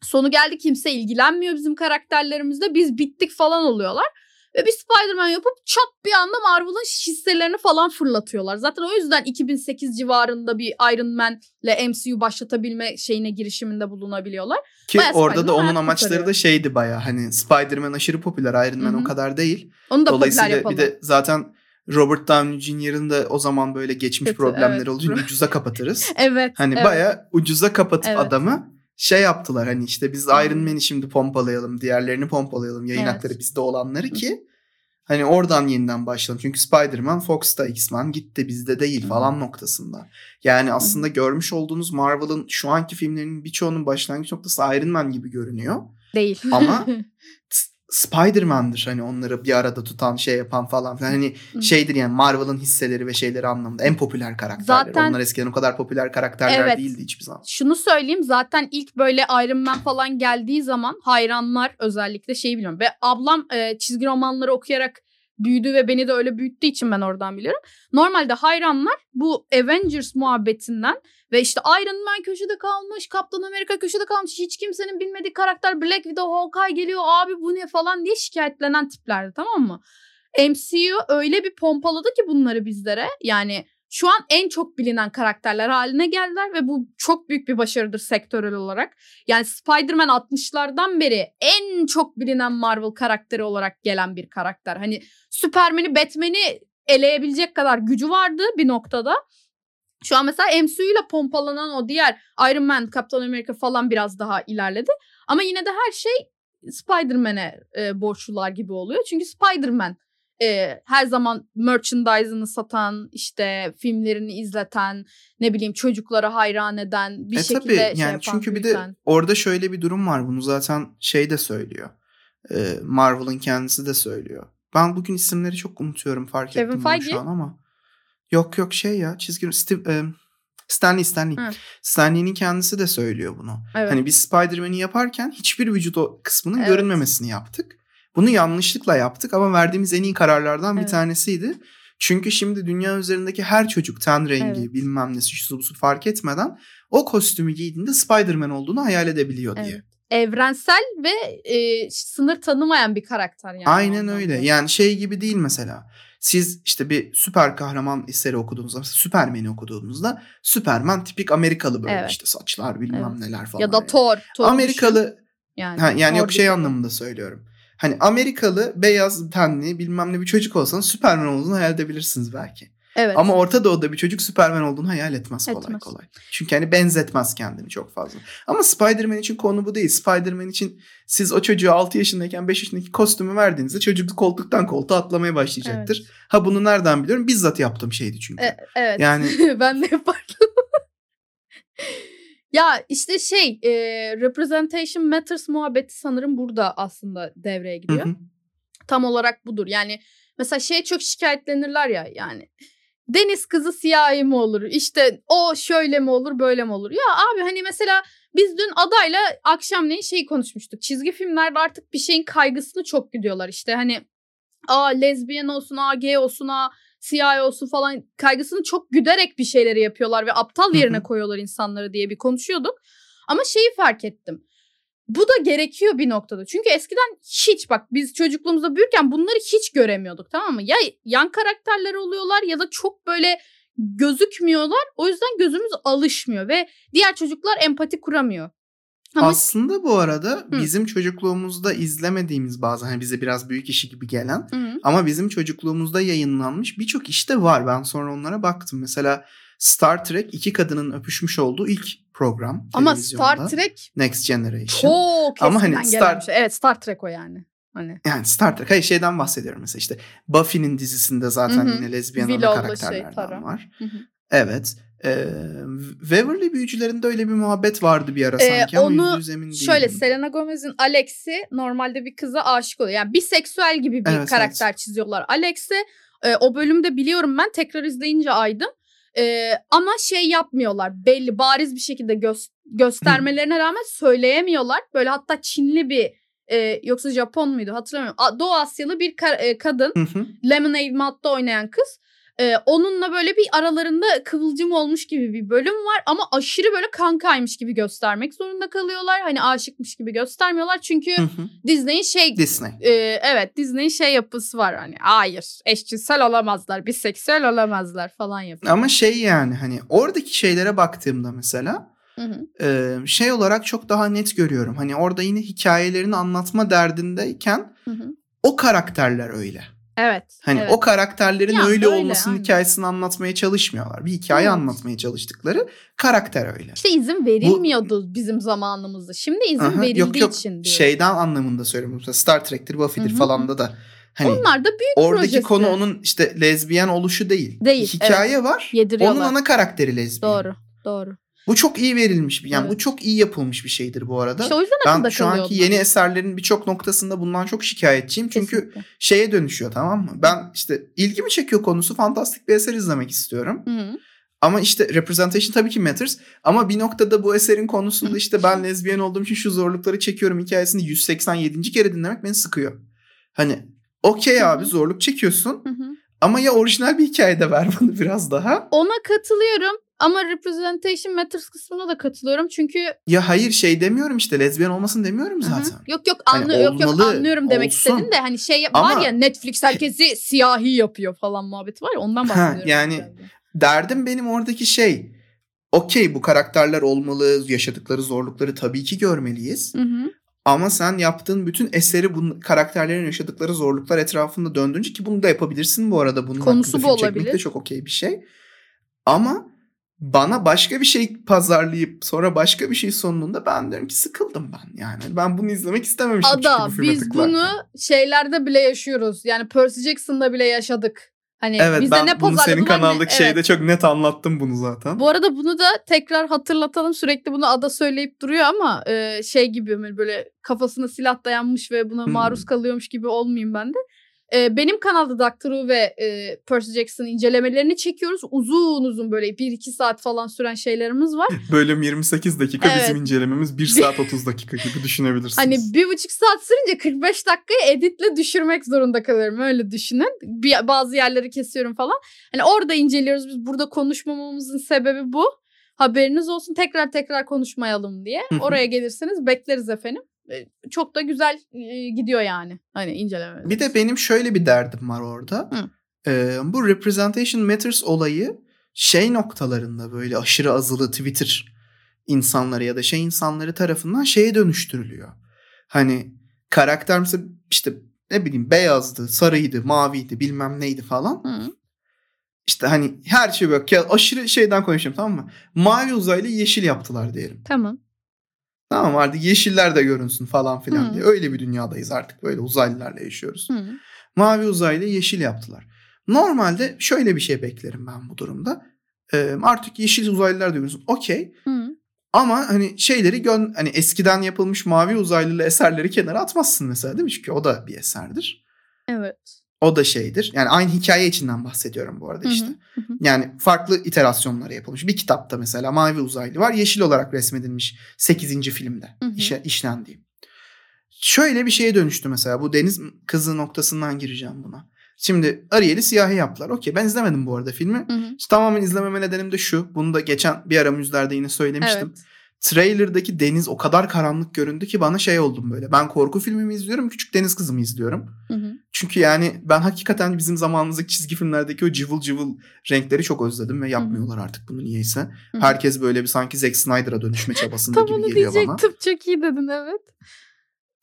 sonu geldi kimse ilgilenmiyor bizim karakterlerimizle biz bittik falan oluyorlar. Ve bir Spider-Man yapıp çat bir anda Marvel'ın hisselerini falan fırlatıyorlar. Zaten o yüzden 2008 civarında bir Iron Man'le MCU başlatabilme şeyine girişiminde bulunabiliyorlar. Ki Bayağı orada da onun amaçları kurtarıyor. da şeydi baya hani Spider-Man aşırı popüler Iron Man Hı hı. o kadar değil. Onu da popüler Dolayısıyla yapalım. bir de zaten Robert Downey Jr.'ın da o zaman böyle geçmiş Kötü, problemleri evet. olunca ucuza kapatırız. [laughs] Evet. Hani evet. baya ucuza kapatıp Evet. adamı şey yaptılar hani işte biz. Iron Man'i şimdi pompalayalım, diğerlerini pompalayalım, yayın Evet. hakları bizde olanları ki hani oradan yeniden başlayalım. Çünkü Spider-Man Fox'ta X-Men gitti bizde değil falan noktasında. Yani aslında görmüş olduğunuz Marvel'ın şu anki filmlerinin birçoğunun başlangıç noktası Iron Man gibi görünüyor. Değil. Ama [laughs] Spider-Man'dir hani onları bir arada tutan şey yapan falan filan. Hani Hı. şeydir yani Marvel'ın hisseleri ve şeyleri anlamında en popüler karakterler. Zaten- Onlar eskiden o kadar popüler karakterler Evet. değildi hiçbir zaman. Şunu söyleyeyim zaten ilk böyle Iron Man falan geldiği zaman hayranlar özellikle şeyi biliyorum. Ve ablam e, çizgi romanları okuyarak büyüdü ve beni de öyle büyüttüğü için ben oradan biliyorum. Normalde hayranlar bu Avengers muhabbetinden ve işte Iron Man köşede kalmış, Kaptan Amerika köşede kalmış, hiç kimsenin bilmediği karakter Black Widow, Hawkeye geliyor abi bu ne falan diye şikayetlenen tiplerdi tamam mı? MCU öyle bir pompaladı ki bunları bizlere yani şu an en çok bilinen karakterler haline geldiler ve bu çok büyük bir başarıdır sektörel olarak. Yani Spider-Man 60'lardan beri en çok bilinen Marvel karakteri olarak gelen bir karakter. Hani Superman'i, Batman'i eleyebilecek kadar gücü vardı bir noktada. Şu an mesela MCU ile pompalanan o diğer Iron Man, Captain America falan biraz daha ilerledi. Ama yine de her şey Spider-Man'e e, borçlular gibi oluyor. Çünkü Spider-Man e, her zaman merchandise'ını satan, işte filmlerini izleten, ne bileyim çocuklara hayran eden bir e şekilde tabii şey yani yapan, çünkü bir de büyüten. orada şöyle bir durum var. Bunu zaten şey de söylüyor. Ee, Marvel'ın kendisi de söylüyor. Ben bugün isimleri çok unutuyorum fark Kevin ettim Feige? şu an ama. Yok yok şey ya çizgi Steve, e, Stanley Stanley. Hı. Stanley'nin kendisi de söylüyor bunu. Evet. Hani biz Spider-Man'i yaparken hiçbir vücut o kısmının Evet. görünmemesini yaptık. Bunu yanlışlıkla yaptık ama verdiğimiz en iyi kararlardan bir Evet. tanesiydi. Çünkü şimdi dünya üzerindeki her çocuk ten rengi Evet. bilmem nesi şu su fark etmeden o kostümü giydiğinde Spider-Man olduğunu hayal edebiliyor diye. Evet. Evrensel ve e, sınır tanımayan bir karakter yani. Aynen öyle. Yani şey gibi değil mesela. Siz işte bir süper kahraman eseri okuduğunuzda, Superman'i okuduğunuzda Superman tipik Amerikalı böyle Evet. işte saçlar bilmem Evet. neler falan. Ya da. Thor. Thor'u Amerikalı yani. Ha, yani yok Thor şey gibi. anlamında söylüyorum. Hani Amerikalı beyaz tenli bilmem ne bir çocuk olsanız Superman olduğunu hayal edebilirsiniz belki. Evet. Ama Orta Doğu'da bir çocuk Superman olduğunu hayal etmez kolay Etmez. kolay. Çünkü hani benzetmez kendini çok fazla. Ama Spider-Man için konu bu değil. Spider-Man için siz o çocuğa 6 yaşındayken 5 yaşındaki kostümü verdiğinizde çocuk koltuktan koltuğa atlamaya başlayacaktır. Evet. Ha bunu nereden biliyorum? Bizzat yaptığım şeydi çünkü. E, evet. Yani- [laughs] ben de yapardım. Ya işte şey e, representation matters muhabbeti sanırım burada aslında devreye giriyor. hı. Tam olarak budur. Yani mesela şey çok şikayetlenirler ya yani deniz kızı siyahi mi olur? İşte o şöyle mi olur böyle mi olur? Ya abi hani mesela biz dün adayla akşamleyin şeyi konuşmuştuk. Çizgi filmlerde artık bir şeyin kaygısını çok gidiyorlar. İşte hani a lezbiyen olsun, a gay olsun, a olsun falan kaygısını çok güderek bir şeyleri yapıyorlar ve aptal yerine koyuyorlar insanları diye bir konuşuyorduk. Ama şeyi fark ettim. Bu da gerekiyor bir noktada. Çünkü eskiden hiç bak biz çocukluğumuzda büyürken bunları hiç göremiyorduk tamam mı? Ya yan karakterler oluyorlar ya da çok böyle gözükmüyorlar. O yüzden gözümüz alışmıyor ve diğer çocuklar empati kuramıyor. Ama Aslında bu arada Hı. bizim çocukluğumuzda izlemediğimiz bazı hani bize biraz büyük işi gibi gelen Hı ama bizim çocukluğumuzda yayınlanmış birçok işte var. Ben sonra onlara baktım. Mesela Star Trek iki kadının öpüşmüş olduğu ilk program. ama. Star Trek Next Generation. çok Ama hani Star- şey. Evet Star Trek o yani. Hani Yani Star Trek. Hayır şeyden bahsediyorum mesela işte. Buffy'nin dizisinde zaten Hı hı. yine lezbiyen ana şey, karakterlerden Tara. var. Hı hı. Evet. Ee, Waverly Büyücülerinde öyle bir muhabbet vardı bir ara Ee, sanki ama onu yüzde yüz emin değilim. Şöyle Selena Gomez'in Alex'i normalde bir kıza aşık oluyor. Yani biseksüel gibi bir Evet, karakter çiziyorlar Alex'i. Ee, o bölümde biliyorum ben tekrar izleyince aydım. Ee, ama şey yapmıyorlar belli bariz bir şekilde gö- göstermelerine rağmen söyleyemiyorlar. Böyle hatta Çinli bir e, yoksa Japon muydu hatırlamıyorum. A- Doğu Asyalı bir ka- e, kadın. Lemonade Mad'da oynayan kız. Ee, onunla böyle bir aralarında kıvılcım olmuş gibi bir bölüm var ama aşırı böyle kankaymış gibi göstermek zorunda kalıyorlar. Hani aşıkmış gibi göstermiyorlar çünkü. Disney'in şey Disney. e, evet Disney'in şey yapısı var hani hayır eşcinsel olamazlar, biseksüel olamazlar falan yapıyor. Ama şey yani hani oradaki şeylere baktığımda mesela Hı hı. e, şey olarak çok daha net görüyorum. Hani orada yine hikayelerini anlatma derdindeyken Hı hı. o karakterler öyle. Evet. Hani evet. o karakterlerin Ya öyle öyle, olmasının aynen. hikayesini anlatmaya çalışmıyorlar. Bir hikaye Evet. anlatmaya çalıştıkları karakter öyle. İşte izin verilmiyordu bizim zamanımızda. Şimdi izin Aha, verildiği yok yok için diyorum. şeyden anlamında söylüyorum. Mesela Star Trek'tir, Buffy'dir Hı hı, falan da da hani Onlar da büyük oradaki projesi. konu onun işte lezbiyen oluşu değil. Değil, Hikaye var. Yediriyorlar. Onun ana karakteri lezbiyen. Doğru. Doğru. Bu çok iyi verilmiş bir. Yani bu Evet. çok iyi yapılmış bir şeydir bu arada. İşte o yüzden ben şu anki yeni eserlerin birçok noktasında bundan çok şikayetçiyim. Çünkü Kesinlikle. şeye dönüşüyor tamam mı? Ben işte ilgimi çekiyor konusu fantastik bir eser izlemek istiyorum. Hı. Ama işte representation tabii ki matters. Ama bir noktada bu eserin konusunda işte ben [laughs] lezbiyen olduğum için şu zorlukları çekiyorum hikayesini 187. kere dinlemek beni sıkıyor. Hani okey abi zorluk çekiyorsun Hı hı. ama ya orijinal bir hikaye de ver bana biraz daha. Ona katılıyorum ama representation matters kısmına da katılıyorum çünkü Ya hayır şey demiyorum işte lezbiyen olmasın demiyorum zaten. yok yok Hani anlı yok yok olmalı, anlıyorum demek olsun. istedin de hani şey Ama- var ya Netflix herkesi siyahi yapıyor falan muhabbeti var ya ondan Ha, bahsediyorum. yani- herhalde. Derdim benim oradaki şey okey bu karakterler olmalı yaşadıkları zorlukları tabii ki görmeliyiz. Hı hı. Ama sen yaptığın bütün eseri bu karakterlerin yaşadıkları zorluklar etrafında döndürünce ki bunu da yapabilirsin bu arada. Bunun Konusu bu film çekmek de olabilir. çok okey bir şey. Ama bana başka bir şey pazarlayıp sonra başka bir şey sunduğunda ben diyorum ki sıkıldım ben yani. Ben bunu izlemek istememiştim Ada bu biz tıklarken. bunu şeylerde bile yaşıyoruz. Yani Percy Jackson'da bile yaşadık. Hani Evet bize ben ne bunu senin pazarladılar ne- kanaldaki Evet. şeyde çok net anlattım bunu zaten. Bu arada bunu da tekrar hatırlatalım. Sürekli bunu Ada söyleyip duruyor ama e, şey gibi böyle kafasına silah dayanmış ve buna Hmm. maruz kalıyormuş gibi olmayayım ben de. E, benim kanalda Doctor Who ve e, Percy Jackson incelemelerini çekiyoruz. Uzun uzun böyle 1-2 saat falan süren şeylerimiz var. [laughs] Bölüm 28 dakika Evet. bizim incelememiz 1 saat 30 dakika gibi düşünebilirsiniz. Hani bir buçuk saat sürünce 45 dakikayı editle düşürmek zorunda kalıyorum. Öyle düşünün. Bir, bazı yerleri kesiyorum falan. Hani orada inceliyoruz. Biz burada konuşmamamızın sebebi bu. Haberiniz olsun tekrar tekrar konuşmayalım diye. Oraya gelirseniz bekleriz efendim. Çok da güzel gidiyor yani. Hani incelememiz. Bir de benim şöyle bir derdim var orada. Hı. Ee, bu representation matters olayı şey noktalarında böyle aşırı azılı Twitter insanları ya da şey insanları tarafından şeye dönüştürülüyor. Hani karakter mesela işte ne bileyim beyazdı, sarıydı, maviydi, bilmem neydi falan. Hı. İşte hani her şey böyle aşırı şeyden konuşuyorum tamam mı? Mavi uzaylı yeşil yaptılar diyelim. Tamam. Tamam artık yeşiller de görünsün falan filan Hı. diye. Öyle bir dünyadayız artık böyle uzaylılarla yaşıyoruz. Hı. Mavi uzaylı yeşil yaptılar. Normalde şöyle bir şey beklerim ben bu durumda. Ee, artık yeşil uzaylılar da görüyorsun. Okey. Ama hani şeyleri gön hani eskiden yapılmış mavi uzaylılı eserleri kenara atmazsın mesela değil mi? Çünkü o da bir eserdir. Evet. O da şeydir. Yani aynı hikaye içinden bahsediyorum bu arada hı, işte. hı hı. Yani farklı iterasyonları yapılmış. Bir kitapta mesela mavi uzaylı var. Yeşil olarak resmedilmiş 8. filmde Hı hı. işe, işlendiği. Şöyle bir şeye dönüştü mesela. Bu deniz kızı noktasından gireceğim buna. Şimdi Ariel'i siyahi yaptılar. Okey ben izlemedim bu arada filmi. Hı hı. İşte tamamen izlememe nedenim de şu. Bunu da geçen bir ara müzlerde yine söylemiştim. Evet. Trailer'daki deniz o kadar karanlık göründü ki bana şey oldum böyle. Ben korku filmimi izliyorum, küçük deniz kızımı izliyorum. Hı hı. Çünkü yani ben hakikaten bizim zamanımızdaki çizgi filmlerdeki o cıvıl cıvıl renkleri çok özledim ve yapmıyorlar artık bunu niyeyse. hı. Herkes böyle bir sanki Zack Snyder'a dönüşme [laughs] çabasında Tam gibi onu geliyor bana. diyecektim. Çok iyi dedin evet.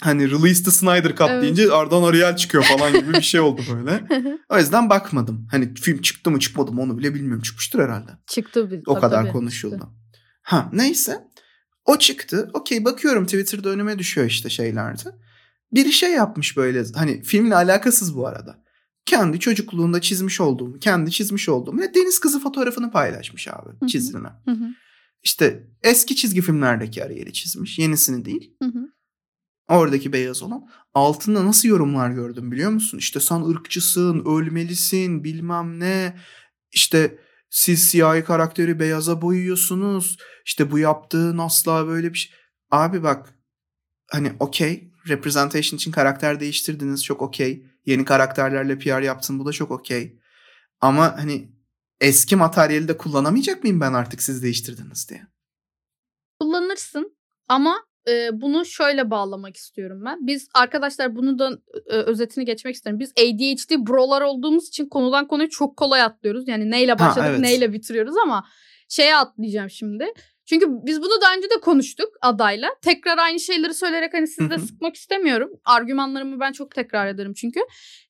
Hani Release the Snyder Cut Evet. deyince Ardan Ariel çıkıyor falan gibi bir şey oldu böyle. [laughs] O yüzden bakmadım. Hani film çıktı mı çıkmadı mı onu bile bilmiyorum. Çıkmıştır herhalde. çıktı. O tabii, kadar tabii, konuşuldu. çıktı. Ha neyse. O çıktı. Okey bakıyorum Twitter'da önüme düşüyor işte şeylerde. Biri şey yapmış böyle hani filmle alakasız bu arada. Kendi çocukluğunda çizmiş olduğum, kendi çizmiş olduğum ne deniz kızı fotoğrafını paylaşmış abi çizilme. İşte eski çizgi filmlerdeki Ariel'i çizmiş. Yenisini değil. Hı hı. Oradaki beyaz olan. Altında nasıl yorumlar gördüm biliyor musun? İşte sen ırkçısın, ölmelisin, bilmem ne. İşte siz siyahi karakteri beyaza boyuyorsunuz. İşte bu yaptığın asla böyle bir şey. Abi bak hani okey representation için karakter değiştirdiniz çok okey. Yeni karakterlerle PR yaptın bu da çok okey. Ama hani eski materyali de kullanamayacak mıyım ben artık siz değiştirdiniz diye? Kullanırsın ama e, bunu şöyle bağlamak istiyorum ben. Biz arkadaşlar bunu da e, özetini geçmek isterim. Biz ADHD brolar olduğumuz için konudan konuya çok kolay atlıyoruz. Yani neyle başladık evet. neyle bitiriyoruz ama şeye atlayacağım şimdi. Çünkü biz bunu daha önce de konuştuk adayla. Tekrar aynı şeyleri söyleyerek hani sizi de sıkmak istemiyorum. Argümanlarımı ben çok tekrar ederim çünkü.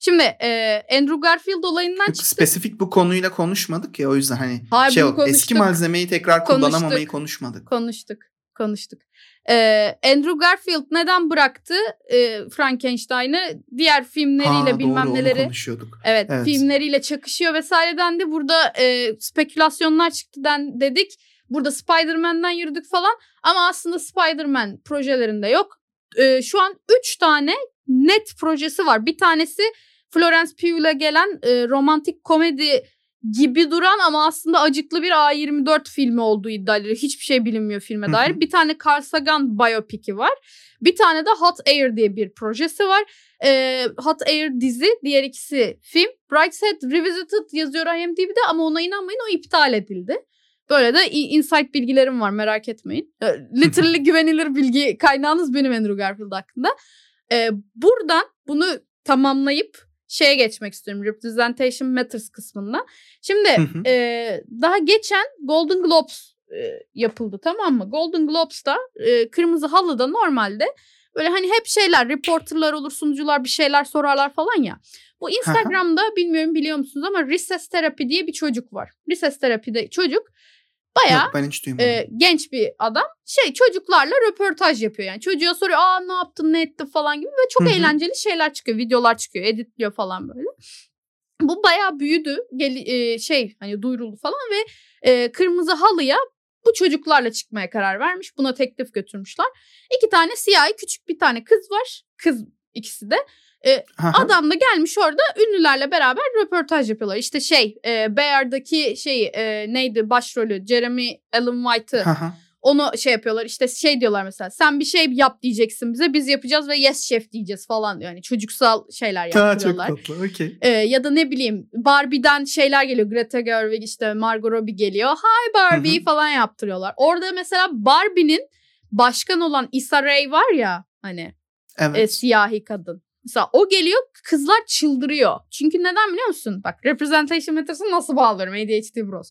Şimdi e, Andrew Garfield olayından Yok, çıktı. spesifik bu konuyla konuşmadık ya o yüzden hani Hayır, şey oldu, eski konuştuk. malzemeyi tekrar Konuştuk. kullanamamayı konuşmadık. Konuştuk. Konuştuk. Ee, Andrew Garfield neden bıraktı e, Frankenstein'ı? Diğer filmleriyle Ha, bilmem doğru, neleri. konuşuyorduk. Evet, Evet. filmleriyle çakışıyor vesaire dendi. Burada e, spekülasyonlar çıktı den, dedik. Burada Spider-Man'den yürüdük falan. Ama aslında Spider-Man projelerinde yok. E, şu an 3 tane net projesi var. Bir tanesi Florence Pugh'la gelen e, romantik komedi gibi duran ama aslında acıklı bir A24 filmi olduğu iddiaları. Hiçbir şey bilinmiyor filme dair. Bir tane Carl Sagan biyopiki var. Bir tane de Hot Air diye bir projesi var. Ee, Hot Air dizi, diğer ikisi film. Brideshead Revisited yazıyor IMDb'de ama ona inanmayın o iptal edildi. Böyle de insight bilgilerim var merak etmeyin. Ee, Literally [laughs] güvenilir bilgi kaynağınız benim Andrew Garfield hakkında. Ee, buradan bunu tamamlayıp şeye geçmek istiyorum. Representation Matters kısmında. Şimdi Hı hı. e, daha geçen Golden Globes e, yapıldı tamam mı? Golden Globes'ta e, Kırmızı Halı'da normalde böyle hani hep şeyler reporterlar olur sunucular bir şeyler sorarlar falan ya. Bu Instagram'da bilmiyorum biliyor musunuz ama Recess Therapy diye bir çocuk var. Recess Therapy'de çocuk bayağı Yok ben hiç duymadım. e, genç bir adam şey çocuklarla röportaj yapıyor yani çocuğa soruyor aa ne yaptın ne ettin falan gibi ve çok Hı hı. eğlenceli şeyler çıkıyor videolar çıkıyor editliyor falan böyle. Bu bayağı büyüdü gel, e, şey hani duyuruldu falan ve e, kırmızı halıya bu çocuklarla çıkmaya karar vermiş buna teklif götürmüşler. İki tane siyahi küçük bir tane kız var kız ikisi de Hı. Adam da gelmiş orada ünlülerle beraber röportaj yapıyorlar. İşte şey e, Bear'daki şey e, neydi başrolü Jeremy Allen White'ı onu şey yapıyorlar işte şey diyorlar mesela sen bir şey yap diyeceksin bize biz yapacağız ve yes chef diyeceğiz falan. Yani çocuksal şeyler Ha, çok tatlı. Okey. Ee, ya da ne bileyim Barbie'den şeyler geliyor. Greta Gerwig işte Margot Robbie geliyor. Hi Barbie falan yaptırıyorlar. Orada mesela Barbie'nin başkan olan Issa Rae var ya hani Evet. e, siyahi kadın. Mesela o geliyor kızlar çıldırıyor. Çünkü neden biliyor musun? Bak representation matters'ı nasıl bağlıyorum ADHD bros.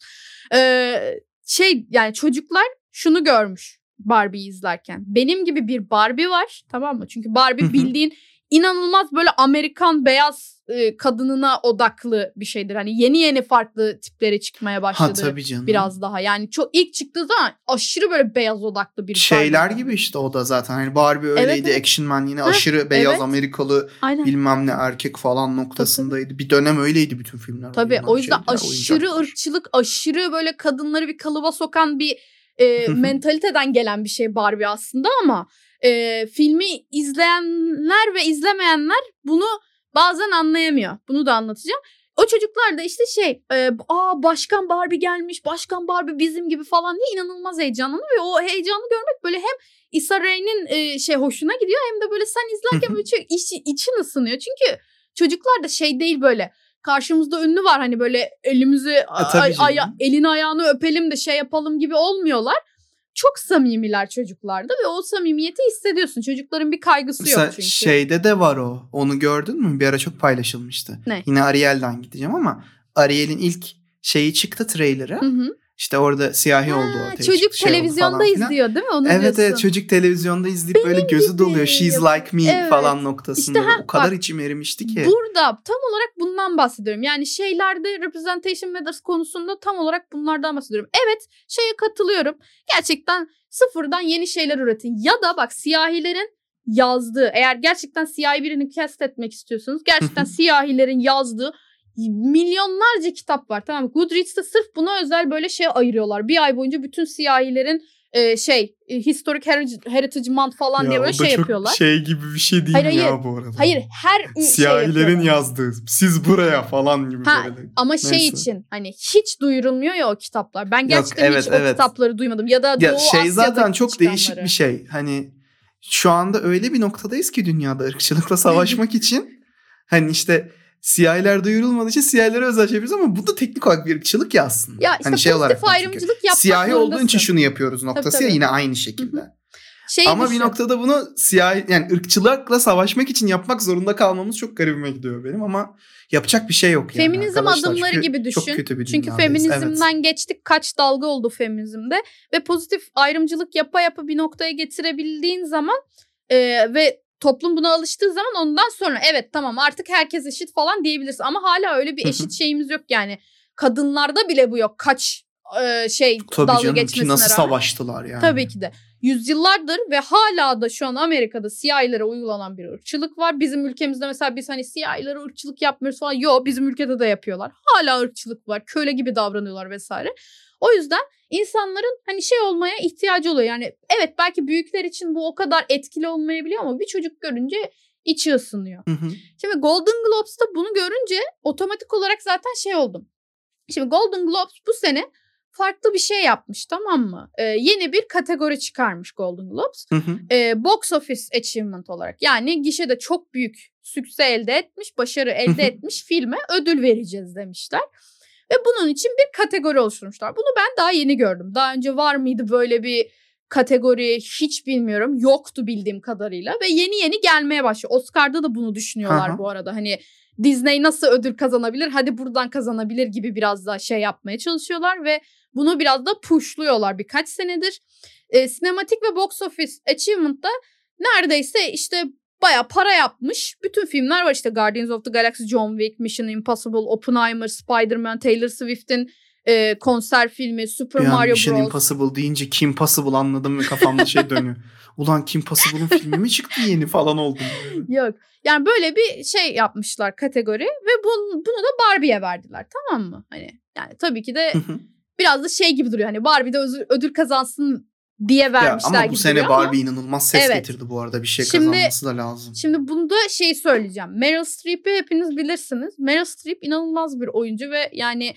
Ee, şey yani çocuklar şunu görmüş Barbie'yi izlerken. Benim gibi bir Barbie var tamam mı? Çünkü Barbie bildiğin inanılmaz böyle Amerikan beyaz e, kadınına odaklı bir şeydir. Hani yeni yeni farklı tipleri çıkmaya ha başladı. tabii canım. Biraz daha yani çok ilk çıktığı zaman aşırı böyle beyaz odaklı bir Şeyler Barbie. gibi işte o da zaten. Hani Barbie öyleydi. evet. Action Man yine Heh, aşırı beyaz evet. Amerikalı Aynen. bilmem ne erkek falan noktasındaydı. Bir dönem öyleydi bütün filmler. Tabii o yüzden şeyler, aşırı oyuncaklar. ırkçılık, aşırı böyle kadınları bir kalıba sokan bir e, [laughs] mentaliteden gelen bir şey Barbie aslında ama e, filmi izleyenler ve izlemeyenler bunu bazen anlayamıyor. Bunu da anlatacağım. O çocuklar da işte şey, e, aa başkan Barbie gelmiş, başkan Barbie bizim gibi falan diye inanılmaz heyecanlanıyor ve o heyecanı görmek böyle hem Issa Rae'nin e, şey hoşuna gidiyor hem de böyle sen izlerken böyle çok içi, için ısınıyor. Çünkü çocuklar da şey değil böyle karşımızda ünlü var hani böyle elimizi tabii ay- canım. aya- elini ayağını öpelim de şey yapalım gibi olmuyorlar. Çok samimiler çocuklarda ve o samimiyeti hissediyorsun. Çocukların bir kaygısı Mesela yok çünkü. şeyde de var o. Onu gördün mü? Bir ara çok paylaşılmıştı. Ne? Yine Ariel'den gideceğim ama Ariel'in ilk şeyi çıktı trailer'ı. Hı hı. İşte orada siyahi Ha, oldu ortaya çocuk şey televizyonda izliyor değil mi? Onu Evet diyorsun. evet çocuk televizyonda izleyip böyle gözü gibi. doluyor. She's like me Evet. falan noktasında. İşte ha, o kadar bak, içim erimişti ki. Burada tam olarak bundan bahsediyorum. Yani şeylerde representation matters konusunda tam olarak bunlardan bahsediyorum. Evet şeye katılıyorum. Gerçekten sıfırdan yeni şeyler üretin. Ya da bak siyahilerin yazdığı eğer gerçekten siyahi birini cast etmek istiyorsanız gerçekten [laughs] siyahilerin yazdığı milyonlarca kitap var tamam? Goodreads'te sırf buna özel böyle şey ayırıyorlar. Bir ay boyunca bütün siyahilerin e, şey e, Historic Heritage, Month falan diye Ya böyle o da şey çok yapıyorlar. şey gibi bir şey değil Hayır, mi ya hayır. bu arada? Hayır her şey Siyahilerin yapıyorlar. yazdığı. Siz buraya falan gibi Ha, böyle. Ama şey Neyse. için hani hiç duyurulmuyor ya o kitaplar. Ben gerçekten evet, hiç o evet. kitapları duymadım. Ya da Ya Doğu şey Asya'daki zaten çok çıkanları. değişik bir şey. Hani şu anda öyle bir noktadayız ki dünyada ırkçılıkla savaşmak [laughs] için hani işte CIA'ler duyurulmadığı için CIA'lere özel şey yapıyoruz ama bu da teknik olarak bir ırkçılık ya aslında. Ya işte hani şey olarak ayrımcılık yapmak siyahi olduğun için zorundasın. şunu yapıyoruz noktası Tabii, ya tabii. yine aynı şekilde. Şey Ama düşün. bir noktada bunu siyahi yani ırkçılıkla savaşmak için yapmak zorunda kalmamız çok garibime gidiyor benim ama yapacak bir şey yok yani. Feminizm arkadaşlar. adımları Çünkü gibi düşün. Çok kötü bir Çünkü feminizmden geçtik kaç dalga oldu feminizmde ve pozitif ayrımcılık yapa yapa bir noktaya getirebildiğin zaman e, ve toplum buna alıştığı zaman ondan sonra evet tamam artık herkes eşit falan diyebilirsin ama hala öyle bir eşit şeyimiz yok yani kadınlarda bile bu yok kaç e, şey Tabii dalga canım ki geçmesine nasıl rağmen. savaştılar yani. Tabii ki de. Yüzyıllardır ve hala da şu an Amerika'da siyahilere uygulanan bir ırkçılık var. Bizim ülkemizde mesela biz hani siyahilere ırkçılık yapmıyoruz falan. Yok bizim ülkede de yapıyorlar. Hala ırkçılık var. Köle gibi davranıyorlar vesaire. O yüzden insanların hani şey olmaya ihtiyacı oluyor. Yani evet belki büyükler için bu o kadar etkili olmayabiliyor ama bir çocuk görünce içi ısınıyor. Hı hı. Şimdi Golden Globes'ta bunu görünce otomatik olarak zaten şey oldum. Şimdi Golden Globes bu sene farklı bir şey yapmış tamam mı? Ee, yeni bir kategori çıkarmış Golden Globes. Hı hı. Ee, box office achievement olarak yani gişede çok büyük sükse elde etmiş, başarı Hı elde hı. etmiş filme ödül vereceğiz demişler. Ve bunun için bir kategori oluşturmuşlar. Bunu ben daha yeni gördüm. Daha önce var mıydı böyle bir kategori hiç bilmiyorum. Yoktu bildiğim kadarıyla ve yeni yeni gelmeye başlıyor. Oscar'da da bunu düşünüyorlar hı. bu arada. Hani Disney nasıl ödül kazanabilir? Hadi buradan kazanabilir gibi biraz daha şey yapmaya çalışıyorlar ve bunu biraz da pushluyorlar birkaç senedir. E, sinematik ve box office achievement'ta neredeyse işte baya para yapmış. Bütün filmler var işte Guardians of the Galaxy, John Wick, Mission Impossible, Oppenheimer, Spider-Man, Taylor Swift'in e, konser filmi, Super Bir Mario Mission Bros. Impossible deyince Kim Possible anladım ve kafamda şey dönüyor. [laughs] Ulan Kim Possible'ın filmi mi çıktı yeni falan oldum. Yok. Yani böyle bir şey yapmışlar kategori ve bunu, bunu da Barbie'ye verdiler tamam mı? Hani yani tabii ki de biraz da şey gibi duruyor. Hani Barbie de ödül kazansın diye ya vermişler ama gibi bu sene duruyor ama- Barbie inanılmaz ses Evet. getirdi bu arada. Bir şey Şimdi- kazanması da lazım. Şimdi bunda şey söyleyeceğim. Meryl Streep'i hepiniz bilirsiniz. Meryl Streep inanılmaz bir oyuncu ve yani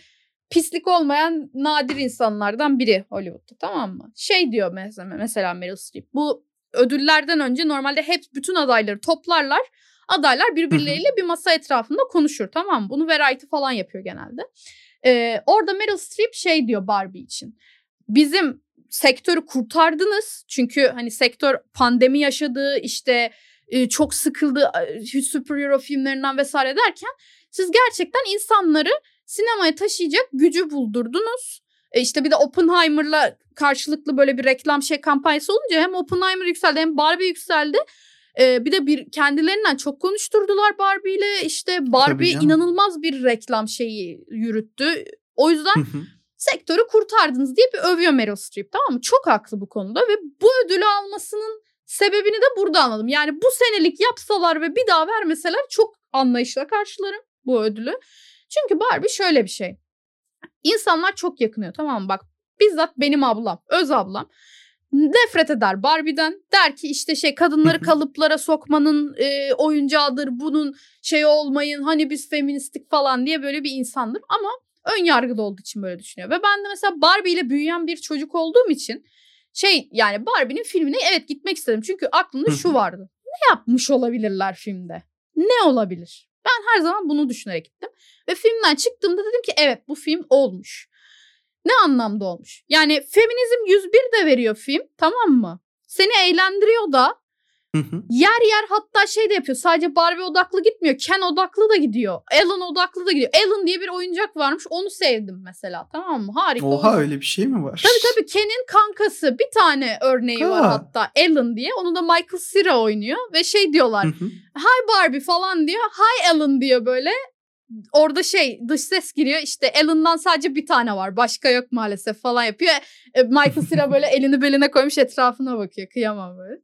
pislik olmayan nadir insanlardan biri Hollywood'da tamam mı? Şey diyor mesela, mesela Meryl Streep. Bu ödüllerden önce normalde hep bütün adayları toplarlar. Adaylar birbirleriyle bir masa etrafında konuşur tamam mı? Bunu Variety falan yapıyor genelde. Ee, orada Meryl Streep şey diyor Barbie için. Bizim sektörü kurtardınız. Çünkü hani sektör pandemi yaşadı işte e, çok sıkıldı superhero filmlerinden vesaire derken siz gerçekten insanları sinemaya taşıyacak gücü buldurdunuz. E işte bir de Oppenheimer'la karşılıklı böyle bir reklam şey kampanyası olunca hem Oppenheimer yükseldi hem Barbie yükseldi. E, bir de bir kendilerinden çok konuşturdular Barbie ile. İşte Barbie inanılmaz bir reklam şeyi yürüttü. O yüzden Hı hı. Sektörü kurtardınız diye bir övüyor Meryl Streep tamam mı? Çok haklı bu konuda ve bu ödülü almasının sebebini de burada anladım. Yani bu senelik yapsalar ve bir daha vermeseler çok anlayışla karşılarım bu ödülü. Çünkü Barbie şöyle bir şey. İnsanlar çok yakınıyor tamam mı? Bak bizzat benim ablam, öz ablam nefret eder Barbie'den. Der ki işte şey kadınları kalıplara sokmanın e, oyuncağıdır. Bunun şey olmayın hani biz feministik falan diye böyle bir insandır. Ama ön yargılı olduğu için böyle düşünüyor. Ve ben de mesela Barbie ile büyüyen bir çocuk olduğum için şey yani Barbie'nin filmine evet gitmek istedim. Çünkü aklımda şu vardı. Ne yapmış olabilirler filmde? Ne olabilir? Ben her zaman bunu düşünerek gittim. Ve filmden çıktığımda dedim ki evet bu film olmuş. Ne anlamda olmuş? Yani feminizm 101 de veriyor film tamam mı? Seni eğlendiriyor da Hı hı. yer yer hatta şey de yapıyor. Sadece Barbie odaklı gitmiyor. Ken odaklı da gidiyor. Alan odaklı da gidiyor. Alan diye bir oyuncak varmış. Onu sevdim mesela. Tamam mı? Harika. Oha oyuncak. öyle bir şey mi var? Tabii tabii Ken'in kankası bir tane örneği var Ha. hatta Alan diye. Onu da Michael Cera oynuyor ve şey diyorlar. Hı hı. Hi Barbie falan diyor. Hi Alan diyor böyle. Orada şey dış ses giriyor işte Alan'dan sadece bir tane var başka yok maalesef falan yapıyor. E, Michael Cera [laughs] böyle elini beline koymuş etrafına bakıyor kıyamam böyle.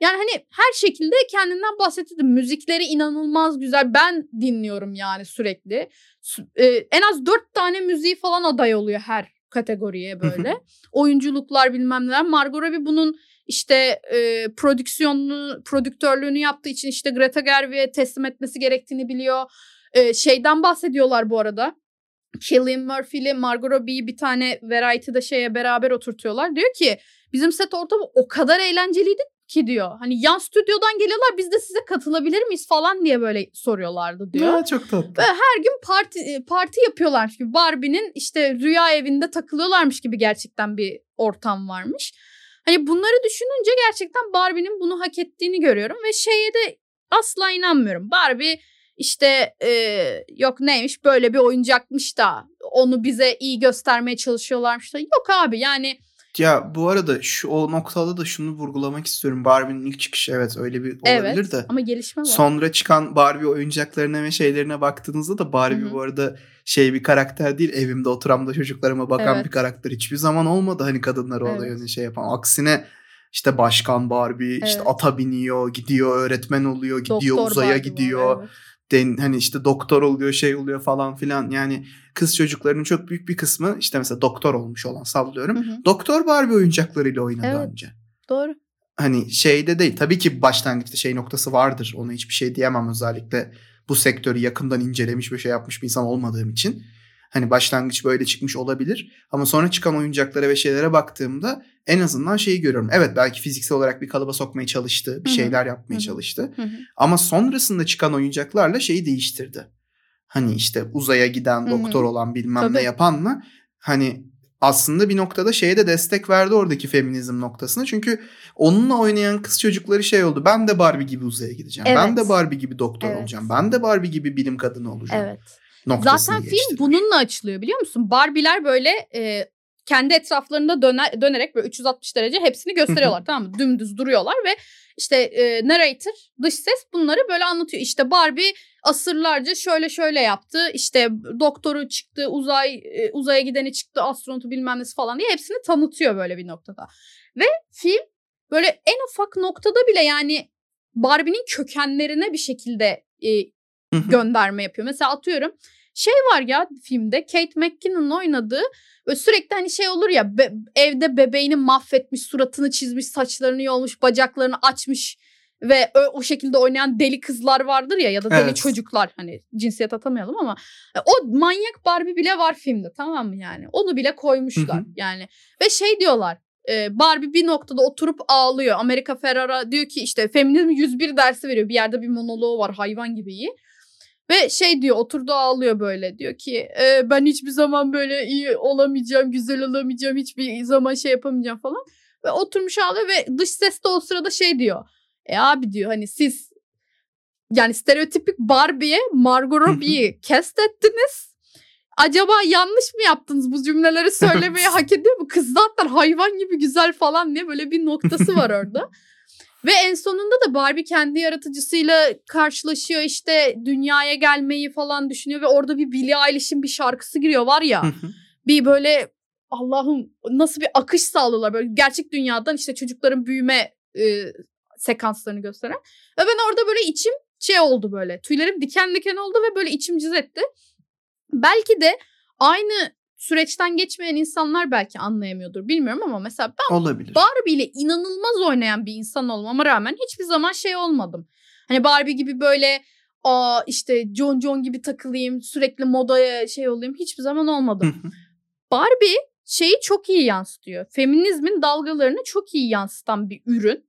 Yani hani her şekilde kendinden bahsetti. Müzikleri inanılmaz güzel. Ben dinliyorum yani sürekli. Sü- e, en az dört tane müziği falan aday oluyor her kategoriye böyle. Oyunculuklar bilmem neler. Margot Robbie bunun işte e, prodüksiyonunu, prodüktörlüğünü yaptığı için işte Greta Gerwig'e teslim etmesi gerektiğini biliyor. E, şeyden bahsediyorlar bu arada. Cillian Murphy ile Margot Robbie'yi bir tane Variety'de şeye beraber oturtuyorlar. Diyor ki bizim set ortamı o kadar eğlenceliydi ki diyor. Hani yan stüdyodan geliyorlar biz de size katılabilir miyiz falan diye böyle soruyorlardı diyor. Ya çok tatlı. Ve her gün parti e, parti yapıyorlarmış gibi. Barbie'nin işte rüya evinde takılıyorlarmış gibi gerçekten bir ortam varmış. Hani bunları düşününce gerçekten Barbie'nin bunu hak ettiğini görüyorum ve şeye de asla inanmıyorum. Barbie işte e, yok neymiş böyle bir oyuncakmış da onu bize iyi göstermeye çalışıyorlarmış da. Yok abi yani Ya bu arada şu o noktada da şunu vurgulamak istiyorum. Barbie'nin ilk çıkışı evet öyle bir olabilir evet de. ama gelişme var. Sonra çıkan Barbie oyuncaklarına ve şeylerine baktığınızda da Barbie Hı hı. bu arada şey bir karakter değil. Evimde oturan da çocuklarıma bakan Evet. bir karakter. Hiçbir zaman olmadı hani kadınlar orada Evet. yöne şey yapan. Aksine işte başkan Barbie işte Evet. ata biniyor, gidiyor öğretmen oluyor, gidiyor Doktor uzaya Barbie var, gidiyor. evet. Den, hani işte doktor oluyor, şey oluyor falan filan. Yani kız çocuklarının çok büyük bir kısmı işte mesela doktor olmuş olan sallıyorum. Hı hı. Doktor Barbie oyuncaklarıyla oynadı Evet. önce Doğru. hani şeyde değil. Tabii ki başlangıçta şey noktası vardır. Ona hiçbir şey diyemem özellikle bu sektörü yakından incelemiş ve şey yapmış bir insan olmadığım için. Hani başlangıç böyle çıkmış olabilir. Ama sonra çıkan oyuncaklara ve şeylere baktığımda en azından şeyi görüyorum. Evet belki fiziksel olarak bir kalıba sokmaya çalıştı. Bir şeyler yapmaya çalıştı. Ama sonrasında çıkan oyuncaklarla şeyi değiştirdi. Hani işte uzaya giden doktor olan bilmem ne Tabii. yapanla hani aslında bir noktada şeye de destek verdi oradaki feminizm noktasına. Çünkü onunla oynayan kız çocukları şey oldu. Ben de Barbie gibi uzaya gideceğim. Ben Evet. de Barbie gibi doktor Evet. olacağım. Ben de Barbie gibi bilim kadını olacağım. Evet. Zaten geçtiler. film bununla açılıyor biliyor musun? Barbie'ler böyle e, kendi etraflarında döner, dönerek böyle 360 derece hepsini gösteriyorlar tamam mı? Dümdüz duruyorlar ve işte e, narrator dış ses bunları böyle anlatıyor. İşte Barbie asırlarca şöyle şöyle yaptı. İşte doktoru çıktı, uzay e, uzaya gideni çıktı, astronotu bilmem nesi falan diye hepsini tanıtıyor böyle bir noktada. Ve film böyle en ufak noktada bile yani Barbie'nin kökenlerine bir şekilde e. gönderme yapıyor. Mesela atıyorum şey var ya filmde Kate McKinnon'ın oynadığı sürekli hani şey olur ya be- evde bebeğini mahvetmiş, suratını çizmiş, saçlarını yolmuş, bacaklarını açmış ve o, o şekilde oynayan deli kızlar vardır ya ya da deli Evet. çocuklar. Hani cinsiyet atamayalım ama e, o manyak Barbie bile var filmde tamam mı yani? Onu bile koymuşlar Hı. hı. yani. Ve şey diyorlar e, Barbie bir noktada oturup ağlıyor. Amerika Ferrara diyor ki işte feminizm 101 dersi veriyor. Bir yerde bir monoloğu var hayvan gibi iyi ve şey diyor oturdu ağlıyor böyle diyor ki "E, ben hiçbir zaman böyle iyi olamayacağım güzel olamayacağım hiçbir zaman şey yapamayacağım falan ve oturmuş ağlıyor ve dış ses de o sırada şey diyor e abi diyor hani siz yani stereotipik Barbie'ye Margot Robbie'yi cast ettiniz. Acaba yanlış mı yaptınız bu cümleleri söylemeye [laughs] hak ediyor mu? Kız zaten hayvan gibi güzel falan diye böyle bir noktası var orada. Ve en sonunda da Barbie kendi yaratıcısıyla karşılaşıyor işte dünyaya gelmeyi falan düşünüyor ve orada bir Billie Eilish'in bir şarkısı giriyor var ya bir böyle Allah'ım nasıl bir akış sağlıyorlar böyle gerçek dünyadan işte çocukların büyüme e, sekanslarını gösteren. Ve ben orada böyle içim şey oldu böyle tüylerim diken diken oldu ve böyle içim cız etti. Belki de aynı süreçten geçmeyen insanlar belki anlayamıyordur bilmiyorum ama mesela ben Olabilir. Barbie ile inanılmaz oynayan bir insan olmama rağmen hiçbir zaman şey olmadım. Hani Barbie gibi böyle aa işte John John gibi takılayım sürekli modaya şey olayım hiçbir zaman olmadım. Barbie şeyi çok iyi yansıtıyor. Feminizmin dalgalarını çok iyi yansıtan bir ürün.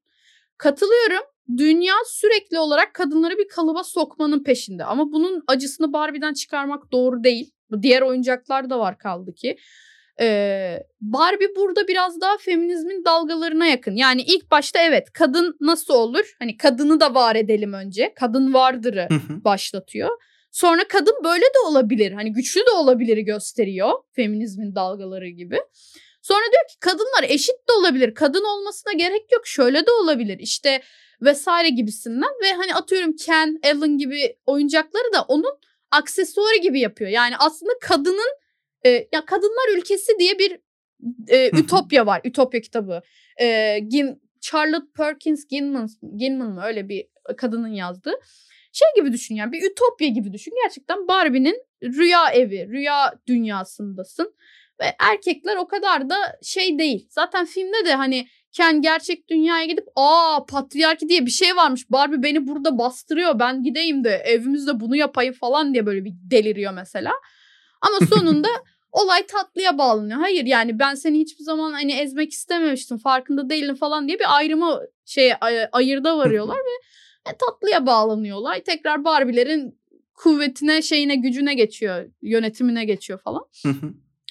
Katılıyorum. Dünya sürekli olarak kadınları bir kalıba sokmanın peşinde. Ama bunun acısını Barbie'den çıkarmak doğru değil. Diğer oyuncaklar da var kaldı ki. Ee, Barbie burada biraz daha feminizmin dalgalarına yakın. Yani ilk başta evet kadın nasıl olur? Hani kadını da var edelim önce. Kadın vardırı başlatıyor. Sonra kadın böyle de olabilir. Hani güçlü de olabilir gösteriyor. Feminizmin dalgaları gibi. Sonra diyor ki kadınlar eşit de olabilir. Kadın olmasına gerek yok. Şöyle de olabilir. İşte vesaire gibisinden ve hani atıyorum Ken, Ellen gibi oyuncakları da onun aksesuarı gibi yapıyor. Yani aslında kadının e, ya kadınlar ülkesi diye bir e, ütopya var. Ütopya kitabı. E, Gin, Charlotte Perkins Gilman, Gilman mı öyle bir kadının yazdığı. Şey gibi düşün yani bir ütopya gibi düşün. Gerçekten Barbie'nin rüya evi, rüya dünyasındasın. Ve erkekler o kadar da şey değil. Zaten filmde de hani Ken gerçek dünyaya gidip aa patriarki diye bir şey varmış. Barbie beni burada bastırıyor. Ben gideyim de evimizde bunu yapayım falan diye böyle bir deliriyor mesela. Ama [laughs] sonunda olay tatlıya bağlanıyor. Hayır yani ben seni hiçbir zaman hani ezmek istememiştim farkında değilim falan diye bir ayrımı şey ay- ayırda varıyorlar ve e, tatlıya bağlanıyor olay. Tekrar Barbie'lerin kuvvetine şeyine gücüne geçiyor yönetimine geçiyor falan.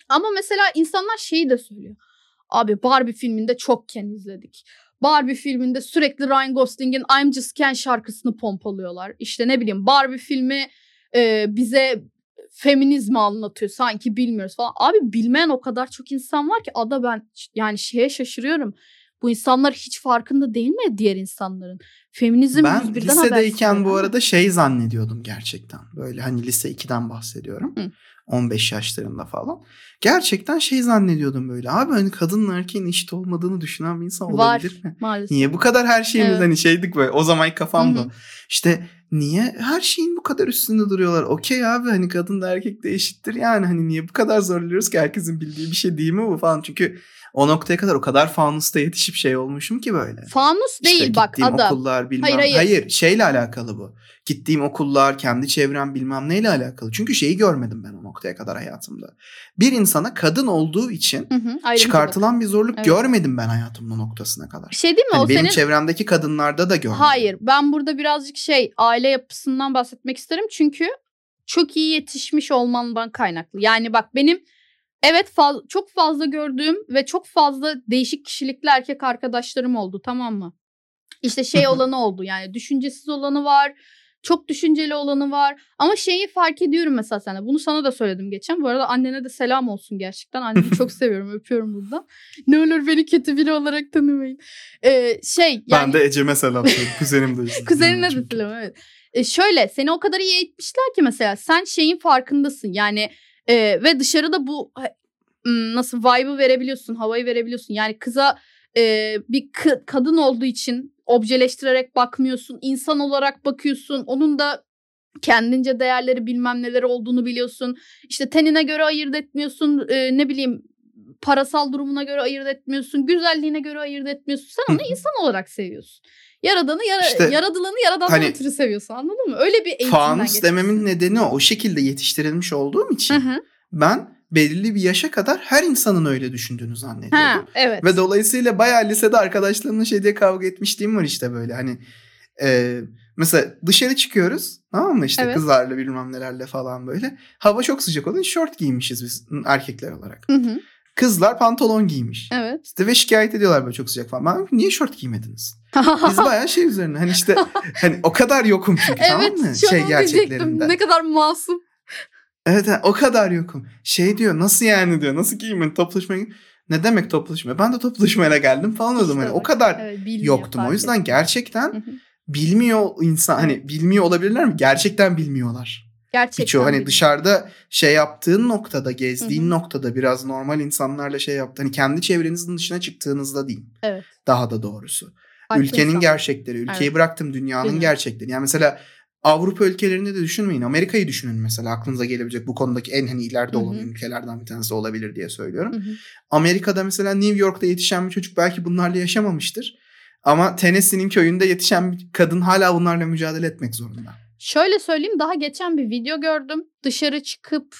Ama mesela insanlar şeyi de söylüyor. Abi Barbie filminde çok Ken izledik. Barbie filminde sürekli Ryan Gosling'in I'm Just Ken şarkısını pompalıyorlar. İşte ne bileyim Barbie filmi e, bize feminizmi anlatıyor sanki bilmiyoruz falan. Abi bilmeyen o kadar çok insan var ki ada ben yani şeye şaşırıyorum. Bu insanlar hiç farkında değil mi diğer insanların? Feminizm Ben 101'den lisedeyken bu arada şey zannediyordum gerçekten. Böyle hani lise 2'den bahsediyorum. Hı. 15 yaşlarında falan. Gerçekten şey zannediyordum böyle. Abi hani kadınla erkeğin eşit olmadığını düşünen bir insan Var olabilir mi? maalesef. Niye bu kadar her şeyimiz Evet. hani şeydik böyle o zaman kafamda. Hı hı. İşte niye her şeyin bu kadar üstünde duruyorlar? Okey abi hani kadın da erkek de eşittir yani hani niye bu kadar zorluyoruz ki herkesin bildiği bir şey değil mi bu falan. Çünkü o noktaya kadar o kadar fanusta yetişip şey olmuşum ki böyle. Fanus değil İşte bak gittiğim ada. okullar bilmem. Hayır, Hayır, hayır. şeyle alakalı bu. Gittiğim okullar, kendi çevrem bilmem neyle alakalı. Çünkü şeyi görmedim ben o noktaya kadar hayatımda. Bir insana kadın olduğu için Hı hı, ayrımcılık. çıkartılan bir zorluk Evet. görmedim ben hayatımın noktasına kadar. Bir şey değil mi Hani o benim senin? çevremdeki kadınlarda da görmedim. Hayır ben burada birazcık şey aile yapısından bahsetmek isterim. Çünkü çok iyi yetişmiş olmandan kaynaklı. Yani bak benim evet faz- çok fazla gördüğüm ve çok fazla değişik kişilikli erkek arkadaşlarım oldu tamam mı? İşte şey olanı oldu yani düşüncesiz olanı var. Çok düşünceli olanı var. Ama şeyi fark ediyorum mesela sana. Bunu sana da söyledim geçen. Bu arada annene de selam olsun gerçekten. Annemi [laughs] çok seviyorum. Öpüyorum buradan. Ne olur beni kötü biri olarak tanımayın. Ee, şey yani... Ben de Ecem'e selam söylüyorum. Kuzenim de. Kuzenine de [laughs] selam evet. E şöyle seni o kadar iyi eğitmişler ki mesela sen şeyin farkındasın yani e, ve dışarıda bu nasıl vibe'ı verebiliyorsun havayı verebiliyorsun yani kıza e, bir kı- kadın olduğu için objeleştirerek bakmıyorsun insan olarak bakıyorsun onun da kendince değerleri bilmem neleri olduğunu biliyorsun işte tenine göre ayırt etmiyorsun e, ne bileyim parasal durumuna göre ayırt etmiyorsun güzelliğine göre ayırt etmiyorsun sen onu insan olarak seviyorsun Yaradanı yara, İşte yaradılanı yaradandan hani ötürü seviyorsun anladın mı? Öyle bir eğitimden Fanus dememin nedeni o. O şekilde yetiştirilmiş olduğum için Hı hı. ben belirli bir yaşa kadar her insanın öyle düşündüğünü zannediyordum. Ha, evet. Ve dolayısıyla bayağı lisede arkadaşlarımla şey diye kavga etmişliğim var işte böyle hani e, mesela dışarı çıkıyoruz tamam mı işte Evet. kızlarla bilmem nelerle falan böyle. Hava çok sıcak olunca şort giymişiz biz erkekler olarak. Hı hı. Kızlar pantolon giymiş. Evet. İşte ve şikayet ediyorlar böyle çok sıcak falan. Ben niye şort giymediniz? [laughs] Biz bayağı şey üzerine hani işte hani o kadar yokum çünkü [laughs] tamam evet. mı? Şu an Şey gerçeklerinde. Ne kadar masum. Evet o kadar yokum. Şey diyor nasıl yani diyor nasıl giyeyim toplaşmaya ne demek toplaşmaya? Ben de toplaşmaya geldim falan o zaman. İşte o bak, kadar Evet, bilmiyor, yoktum. O yüzden gerçekten bilmiyor insan hani bilmiyor olabilirler mi? Gerçekten bilmiyorlar. Gerçekten Birçoğu hani bilmiyor. dışarıda şey yaptığın noktada, gezdiğin noktada biraz normal insanlarla şey yaptın. Hani kendi çevrenizin dışına çıktığınızda değil. Evet. Daha da doğrusu. Farklı Ülkenin insan. gerçekleri, ülkeyi Evet. bıraktım dünyanın Bilmiyorum. gerçekleri. Yani mesela Avrupa ülkelerinde de düşünmeyin. Amerika'yı düşünün mesela. Aklınıza gelebilecek bu konudaki en hani ileride olan hı. ülkelerden bir tanesi olabilir diye söylüyorum. Hı hı. Amerika'da mesela New York'ta yetişen bir çocuk belki bunlarla yaşamamıştır. Ama Tennessee'nin köyünde yetişen bir kadın hala bunlarla mücadele etmek zorunda. Şöyle söyleyeyim daha geçen bir video gördüm. Dışarı çıkıp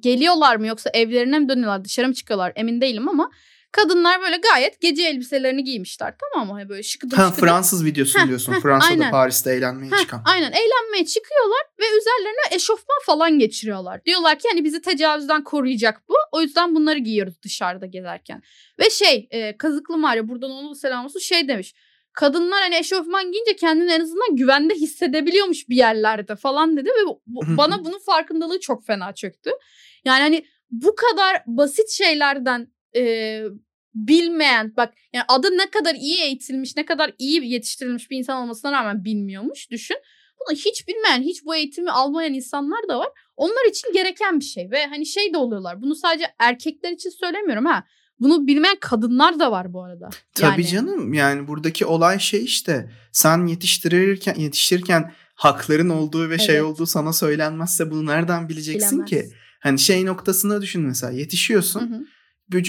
geliyorlar mı yoksa evlerine mi dönüyorlar dışarı mı çıkıyorlar emin değilim ama kadınlar böyle gayet gece elbiselerini giymişler tamam mı? Hani böyle şıkıdım Ha. Fransız videosunu Heh, diyorsun. heh, Fransa'da aynen. Paris'te eğlenmeye Heh, çıkan. aynen eğlenmeye çıkıyorlar ve üzerlerine eşofman falan geçiriyorlar. Diyorlar ki hani bizi tecavüzden koruyacak bu. O yüzden bunları giyiyoruz dışarıda gezerken. Ve şey e, Kazıklı Maria buradan onun da selam olsun şey demiş. Kadınlar hani eşofman giyince kendini en azından güvende hissedebiliyormuş bir yerlerde falan dedi ve bu- bana bunun farkındalığı çok fena çöktü. Yani hani bu kadar basit şeylerden e, bilmeyen bak yani adı ne kadar iyi eğitilmiş ne kadar iyi yetiştirilmiş bir insan olmasına rağmen bilmiyormuş düşün. Bunu hiç bilmeyen hiç bu eğitimi almayan insanlar da var. Onlar için gereken bir şey ve hani şey de oluyorlar. Bunu sadece erkekler için söylemiyorum ha. Bunu bilmeyen kadınlar da var bu arada. Tabii Yani- canım yani buradaki olay şey işte sen yetiştirirken yetiştirirken hakların olduğu ve şey Evet. olduğu sana söylenmezse bunu nereden bileceksin Bilemez. ki? Hani şey noktasında düşün mesela Hı yetişiyorsun. hı. Büc-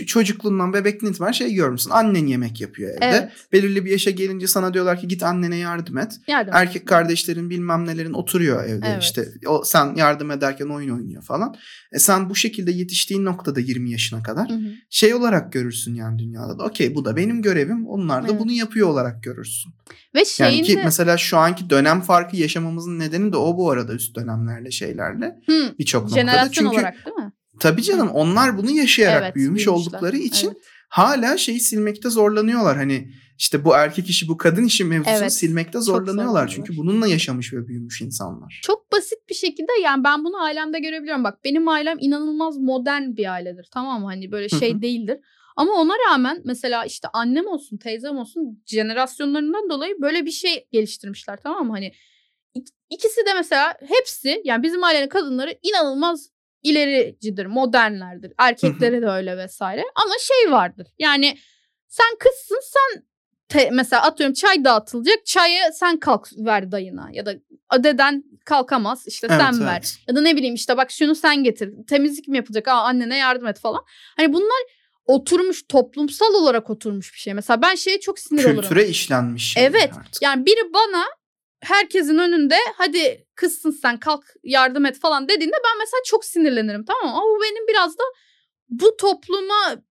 çocukluğundan bebekliğinden itibaren şey görmüşsün. Annen yemek yapıyor evde. Evet. Belirli bir yaşa gelince sana diyorlar ki git annene yardım et. Yardım. Erkek kardeşlerin bilmem nelerin oturuyor evde Evet. işte. O sen yardım ederken oyun oynuyor falan. E sen bu şekilde yetiştiğin noktada 20 yaşına kadar Hı hı. şey olarak görürsün yani dünyada da. Okey bu da benim görevim. Onlar da Evet. bunu yapıyor olarak görürsün. Ve şeyin Yani ki de- mesela şu anki dönem farkı yaşamamızın nedeni de o bu arada üst dönemlerle şeylerle birçok noktada. jenerasyon Çünkü olarak değil mi? Tabii canım onlar bunu yaşayarak Evet, büyümüş büyümüşler. oldukları için Evet. hala şeyi silmekte zorlanıyorlar. Hani işte bu erkek işi bu kadın işi mevzusunu Evet, silmekte zorlanıyorlar. Çünkü bununla yaşamış ve büyümüş insanlar. Çok basit bir şekilde yani ben bunu ailemde görebiliyorum. Bak benim ailem inanılmaz modern bir ailedir. Tamam mı? Hani böyle şey değildir. Ama ona rağmen mesela işte annem olsun, teyzem olsun jenerasyonlarından dolayı böyle bir şey geliştirmişler tamam mı? Hani ik- ikisi de mesela hepsi yani bizim ailenin kadınları inanılmaz ilericidir, modernlerdir. Erkekleri de öyle vesaire. Ama şey vardır. Yani sen kızsın sen te- mesela atıyorum çay dağıtılacak. Çayı sen kalk ver dayına ya da deden kalkamaz işte Evet, sen ver. evet. Ya da ne bileyim işte bak şunu sen getir. Temizlik mi yapılacak? Aa annene yardım et falan. Hani bunlar oturmuş toplumsal olarak oturmuş bir şey. Mesela ben şeye çok sinir olurum. Kültüre işlenmiş şeyler Evet. artık. Yani biri bana herkesin önünde hadi kızsın sen kalk yardım et falan dediğinde ben mesela çok sinirlenirim tamam mı? Ama bu benim biraz da bu topluma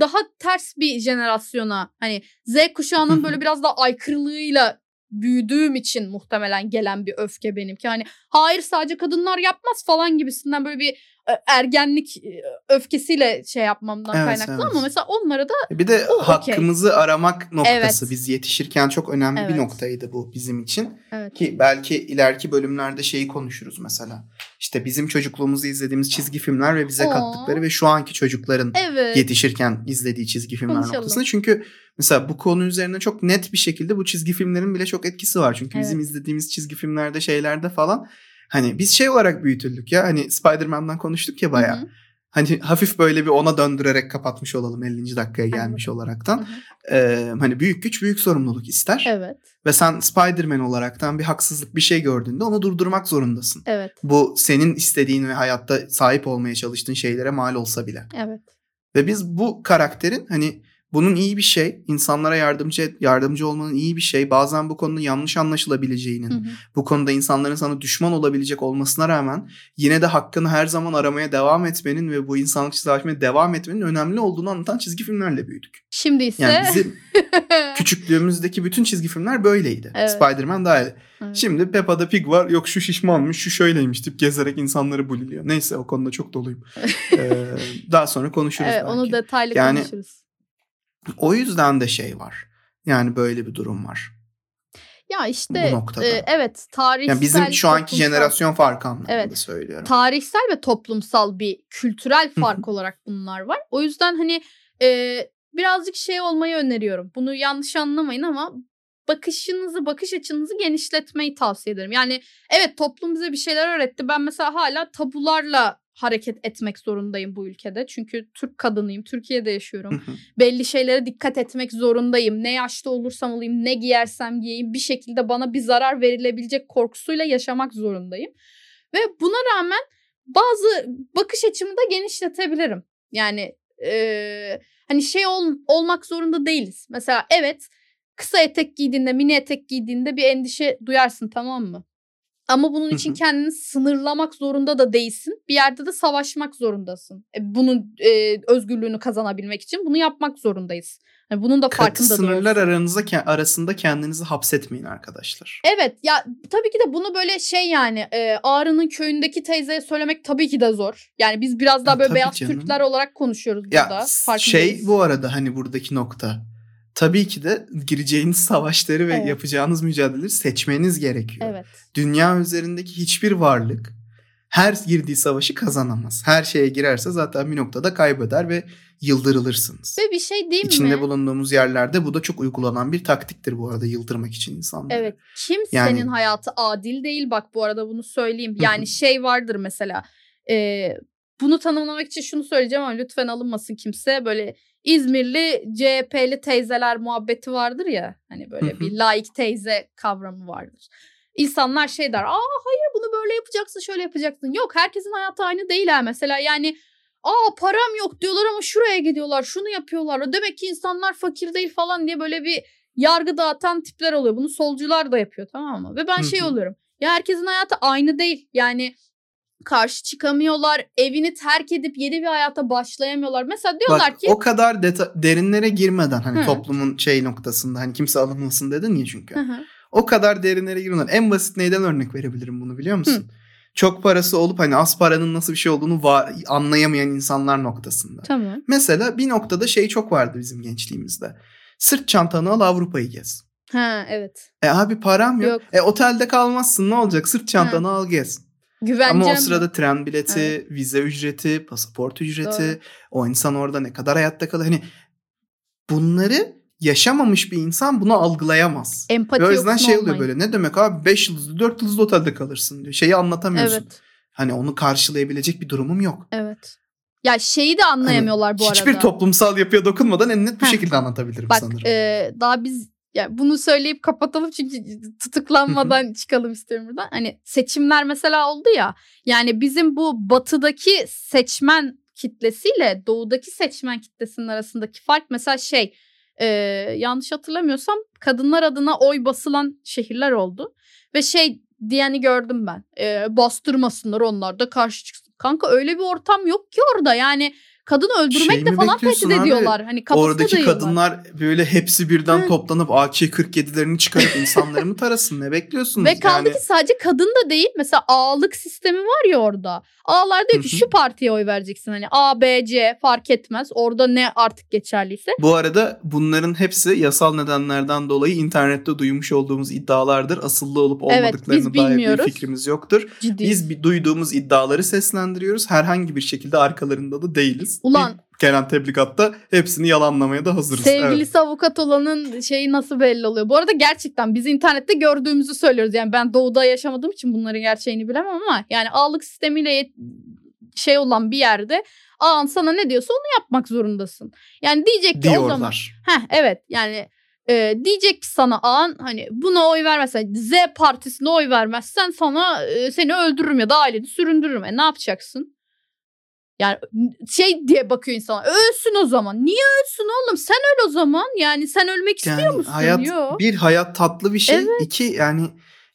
daha ters bir jenerasyona hani Z kuşağının böyle biraz da aykırılığıyla büyüdüğüm için muhtemelen gelen bir öfke benimki. Hani hayır sadece kadınlar yapmaz falan gibisinden böyle bir ergenlik e, öfkesiyle şey yapmamdan Evet, kaynaklı evet. ama mesela onlara da Bir de O, hakkımızı aramak noktası Evet. biz yetişirken çok önemli bir Evet. noktaydı bu bizim için. evet. Ki belki ileriki bölümlerde şeyi konuşuruz mesela. İşte bizim çocukluğumuzda izlediğimiz çizgi filmler ve bize Oo. kattıkları ve şu anki çocukların Evet. yetişirken izlediği çizgi filmler Konuşalım. noktasında. Çünkü mesela bu konu üzerine çok net bir şekilde bu çizgi filmlerin bile çok etkisi var. Çünkü bizim Evet. izlediğimiz çizgi filmlerde şeylerde falan hani biz şey olarak büyütüldük ya hani Spider-Man'dan konuştuk ya bayağı. Hı hı. Hani hafif böyle bir ona döndürerek kapatmış olalım 50. dakikaya gelmiş bakalım. olaraktan. Hı hı. Ee, hani büyük güç büyük sorumluluk ister. Evet. Ve sen Spider-Man olaraktan bir haksızlık bir şey gördüğünde onu durdurmak zorundasın. Evet. Bu senin istediğin ve hayatta sahip olmaya çalıştığın şeylere mal olsa bile. Evet. Ve biz bu karakterin hani bunun iyi bir şey, insanlara yardımcı yardımcı olmanın iyi bir şey, bazen bu konuda yanlış anlaşılabileceğinin, Hı hı. bu konuda insanların sana düşman olabilecek olmasına rağmen yine de hakkını her zaman aramaya devam etmenin ve bu insanlık çizgileşmeye devam etmenin önemli olduğunu anlatan çizgi filmlerle büyüdük. Şimdi ise Yani bizim [laughs] küçüklüğümüzdeki bütün çizgi filmler böyleydi. Evet. Spider-Man dahil. Evet. Şimdi Peppa'da Pig var. Yok şu şişmanmış, şu şöyleymiş tip gezerek insanları buliliyor. Neyse o konuda çok doluyum. [laughs] Ee, daha sonra konuşuruz evet, belki. onu detaylı Yani- konuşuruz. O yüzden de şey var. Yani böyle bir durum var. Ya işte e, evet tarihsel Yani bizim şu anki toplumsal- jenerasyon farkı anlamında Evet. söylüyorum. tarihsel ve toplumsal bir kültürel fark olarak bunlar var. O yüzden hani e, birazcık şey olmayı öneriyorum. Bunu yanlış anlamayın ama bakışınızı, bakış açınızı genişletmeyi tavsiye ederim. Yani evet toplum bize bir şeyler öğretti. Ben mesela hala tabularla hareket etmek zorundayım bu ülkede. Çünkü Türk kadınıyım, Türkiye'de yaşıyorum. belli şeylere dikkat etmek zorundayım. Ne yaşta olursam olayım, ne giyersem giyeyim bir şekilde bana bir zarar verilebilecek korkusuyla yaşamak zorundayım. Ve buna rağmen bazı bakış açımı da genişletebilirim. Yani e, hani şey ol, olmak zorunda değiliz. Mesela evet kısa etek giydiğinde, mini etek giydiğinde bir endişe duyarsın tamam mı? Ama bunun için kendini sınırlamak zorunda da değilsin. Bir yerde de savaşmak zorundasın. E, bunun e, özgürlüğünü kazanabilmek için bunu yapmak zorundayız. Yani bunun da Katı farkında da sınırlar aranızda arasında kendinizi hapsetmeyin arkadaşlar. Evet ya tabii ki de bunu böyle şey yani e, Ağrı'nın köyündeki teyzeye söylemek tabii ki de zor. Yani biz biraz daha Ha, böyle beyaz canım. Türkler olarak konuşuyoruz Ya burada. Farkındayız. şey bu arada hani buradaki nokta. Tabii ki de gireceğiniz [laughs] savaşları ve Evet. yapacağınız mücadeleleri seçmeniz gerekiyor. Evet. Dünya üzerindeki hiçbir varlık her girdiği savaşı kazanamaz. Her şeye girerse zaten bir noktada kaybeder ve yıldırılırsınız. Ve bir şey diyeyim İçinde mi? bulunduğumuz yerlerde bu da çok uygulanan bir taktiktir bu arada yıldırmak için insanları. Evet. Kimsenin Yani- hayatı adil değil. Bak bu arada bunu söyleyeyim. Yani şey vardır mesela. e, bunu tanımlamak için şunu söyleyeceğim ama lütfen alınmasın kimse. Böyle İzmirli CHP'li teyzeler muhabbeti vardır ya. Hani böyle bir laik teyze kavramı vardır. İnsanlar şey der. Aa hayır bunu böyle yapacaksın şöyle yapacaksın. Yok herkesin hayatı aynı değil ha. Mesela yani aa param yok diyorlar ama şuraya gidiyorlar şunu yapıyorlar. Demek ki insanlar fakir değil falan diye böyle bir yargı dağıtan tipler oluyor. Bunu solcular da yapıyor tamam mı? Ve ben şey oluyorum. Ya herkesin hayatı aynı değil. Yani karşı çıkamıyorlar. Evini terk edip yeni bir hayata başlayamıyorlar. Mesela diyorlar Bak ki o kadar deta- derinlere girmeden hani Hı. toplumun şey noktasında hani kimse alınmasın dedin ya çünkü. Hı hı. O kadar derinlere girmeden en basit neyden örnek verebilirim bunu biliyor musun? Çok parası olup hani az paranın nasıl bir şey olduğunu va- anlayamayan insanlar noktasında. Tamam. Mesela bir noktada şey çok vardı bizim gençliğimizde. Sırt çantanı al Avrupa'yı gez. Ha evet. E abi param yok. Yok. E otelde kalmazsın ne olacak? Sırt çantanı al gez. Güvencem. Ama o sırada tren bileti, vize ücreti, pasaport ücreti, Doğru. o insan orada ne kadar hayatta kalır. Hani bunları yaşamamış bir insan bunu algılayamaz. empati Ve o yüzden şey oluyor olmayın. böyle ne demek abi 5 yıldızlı 4 yıldızlı otelde kalırsın diyor. Şeyi anlatamıyorsun. Evet. Hani onu karşılayabilecek bir durumum yok. Evet. Ya şeyi de anlayamıyorlar bu Hani Hiçbir arada. toplumsal yapıya dokunmadan en net bir Heh. şekilde anlatabilirim Bak sanırım. e, daha biz ya bunu söyleyip kapatalım çünkü tutuklanmadan [laughs] çıkalım istiyorum buradan. Hani seçimler mesela oldu ya. Yani bizim bu batıdaki seçmen kitlesiyle doğudaki seçmen kitlesinin arasındaki fark mesela şey e, yanlış hatırlamıyorsam kadınlar adına oy basılan şehirler oldu. Ve şey diyeni gördüm ben. E, bastırmasınlar onlar da karşı çıksın. Kanka öyle bir ortam yok ki orada. Yani kadını öldürmekle Şey falan tehdit abi? ediyorlar. Hani Oradaki dayıyorlar. kadınlar böyle hepsi birden Hı. toplanıp AK-47'lerini çıkarıp insanları mı tarasın? Ne bekliyorsunuz? Ve kaldı yani, ki sadece kadın da değil. Mesela ağalık sistemi var ya orada. Ağalar diyor ki Hı hı. şu partiye oy vereceksin. Hani A, B, C fark etmez. Orada ne artık geçerliyse. Bu arada bunların hepsi yasal nedenlerden dolayı internette duymuş olduğumuz iddialardır. Asıllı olup Evet, olmadıklarına biz dair bir bilmiyoruz. fikrimiz yoktur. Ciddi. Biz bir duyduğumuz iddiaları seslendiriyoruz. Herhangi bir şekilde arkalarında da değiliz. Ulan. İlk gelen tebligatta hepsini yalanlamaya da hazırız. Sevgilisi avukat olanın şeyi nasıl belli oluyor? Bu arada gerçekten biz internette gördüğümüzü söylüyoruz. Yani ben doğuda yaşamadığım için bunların gerçeğini bilemem ama yani ağalık sistemiyle yet- şey olan bir yerde ağan sana ne diyorsa onu yapmak zorundasın. Yani diyecek Evet. ki o zaman Diyorlar. Heh evet yani e, diyecek ki sana an hani buna oy vermezsen Z partisine oy vermezsen sana e, seni öldürürüm ya da aileni süründürürüm. E ne yapacaksın? Yani şey diye bakıyor insana. Ölsün o zaman. Niye ölsün oğlum? Sen öl o zaman. Yani sen ölmek istiyor Yani musun? hayat Yok. bir hayat tatlı bir şey. Evet. İki yani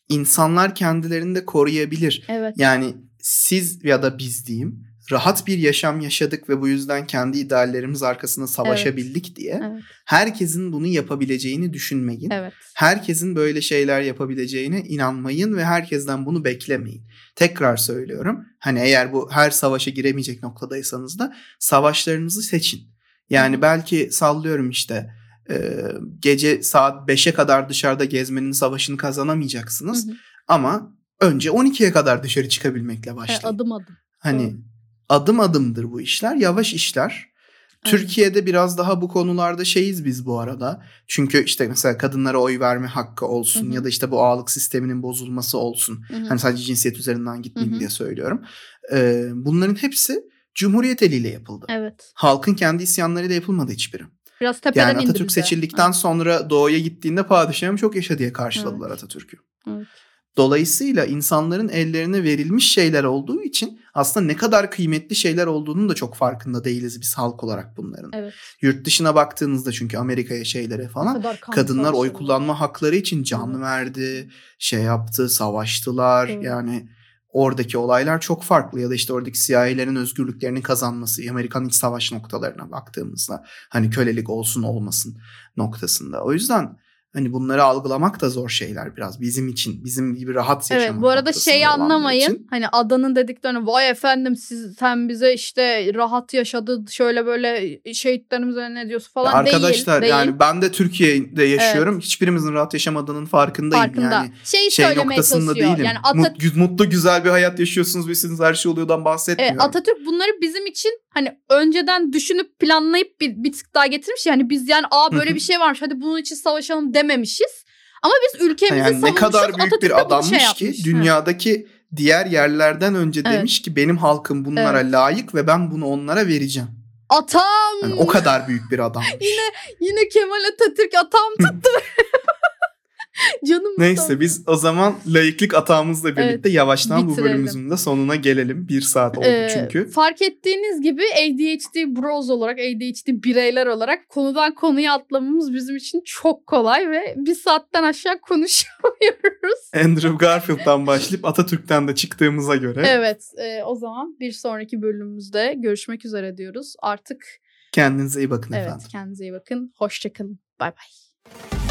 insanlar kendilerini de koruyabilir. Evet. Yani siz ya da biz diyeyim rahat bir yaşam yaşadık ve bu yüzden kendi ideallerimiz arkasında savaşabildik diye Evet. herkesin bunu yapabileceğini düşünmeyin. Evet. Herkesin böyle şeyler yapabileceğine inanmayın ve herkesten bunu beklemeyin. Tekrar söylüyorum. Hani eğer bu her savaşa giremeyecek noktadaysanız da savaşlarınızı seçin. Yani belki sallıyorum işte e, gece saat 5'e kadar dışarıda gezmenin savaşını kazanamayacaksınız. Hı hı. Ama önce 12'ye kadar dışarı çıkabilmekle başlayın. adım adım. Hani Doğru. adım adımdır bu işler, yavaş işler. Türkiye'de biraz daha bu konularda şeyiz biz bu arada. Çünkü işte mesela kadınlara oy verme hakkı olsun Hı hı. ya da işte bu ağalık sisteminin bozulması olsun. Hı hı. Hani sadece cinsiyet üzerinden gitmeyeyim Hı hı. diye söylüyorum. Ee, bunların hepsi Cumhuriyet eliyle yapıldı. Evet. Halkın kendi isyanlarıyla yapılmadı hiçbiri. Biraz tepeden Yani Atatürk seçildikten sonra doğuya gittiğinde padişahım çok yaşa diye karşıladılar Atatürk'ü. Evet. Dolayısıyla insanların ellerine verilmiş şeyler olduğu için aslında ne kadar kıymetli şeyler olduğunun da çok farkında değiliz biz halk olarak bunların. Evet. Yurt dışına baktığınızda çünkü Amerika'ya şeylere falan kadınlar oy kullanma hakları için can Evet. verdi, şey yaptı, savaştılar. Evet. Yani oradaki olaylar çok farklı ya da işte oradaki siyahilerin özgürlüklerini kazanması, Amerikan iç savaş noktalarına baktığımızda hani kölelik olsun olmasın noktasında. O yüzden hani bunları algılamak da zor şeyler biraz bizim için. Bizim gibi rahat yaşamak Evet bu arada olanlar anlamayın. için. Hani adanın dediklerini vay efendim siz sen bize işte rahat yaşadı şöyle böyle şehitlerimize ne diyorsun falan Arkadaşlar değil. yani ben de Türkiye'de yaşıyorum. Hiçbirimizin rahat yaşamadığının farkındayım farkında. yani. Şey söylemeye noktasında değilim. Yani Atat- Mut- mutlu güzel bir hayat yaşıyorsunuz ve sizin her şey oluyordan bahsetmiyorum. Evet, Atatürk bunları bizim için hani önceden düşünüp planlayıp bir, bir tık daha getirmiş. Yani biz yani aa böyle bir şey varmış hadi bunun için savaşalım dememişiz. Ama biz ülkemizi yani ne savunmuşuz. kadar büyük Atatürk bir bunu adammış şey ki yapmış. dünyadaki diğer yerlerden önce Evet. demiş ki benim halkım bunlara Evet. layık ve ben bunu onlara vereceğim. Atam. Yani o kadar büyük bir adammış. [laughs] Yine Yine Kemal Atatürk atam tuttu. [laughs] [laughs] Canım Neyse biz o zaman layıklık atağımızla birlikte Evet, yavaştan bu bitirelim. bölümümüzün de sonuna gelelim. Bir saat oldu Ee, çünkü. Fark ettiğiniz gibi ADHD bros olarak, ADHD bireyler olarak konudan konuya atlamamız bizim için çok kolay ve bir saatten aşağı konuşamıyoruz. [laughs] Andrew Garfield'dan başlayıp Atatürk'ten de çıktığımıza göre Evet, e, o zaman bir sonraki bölümümüzde görüşmek üzere diyoruz. Artık kendinize iyi bakın evet efendim. kendinize iyi bakın. Hoşçakalın. Bay bay.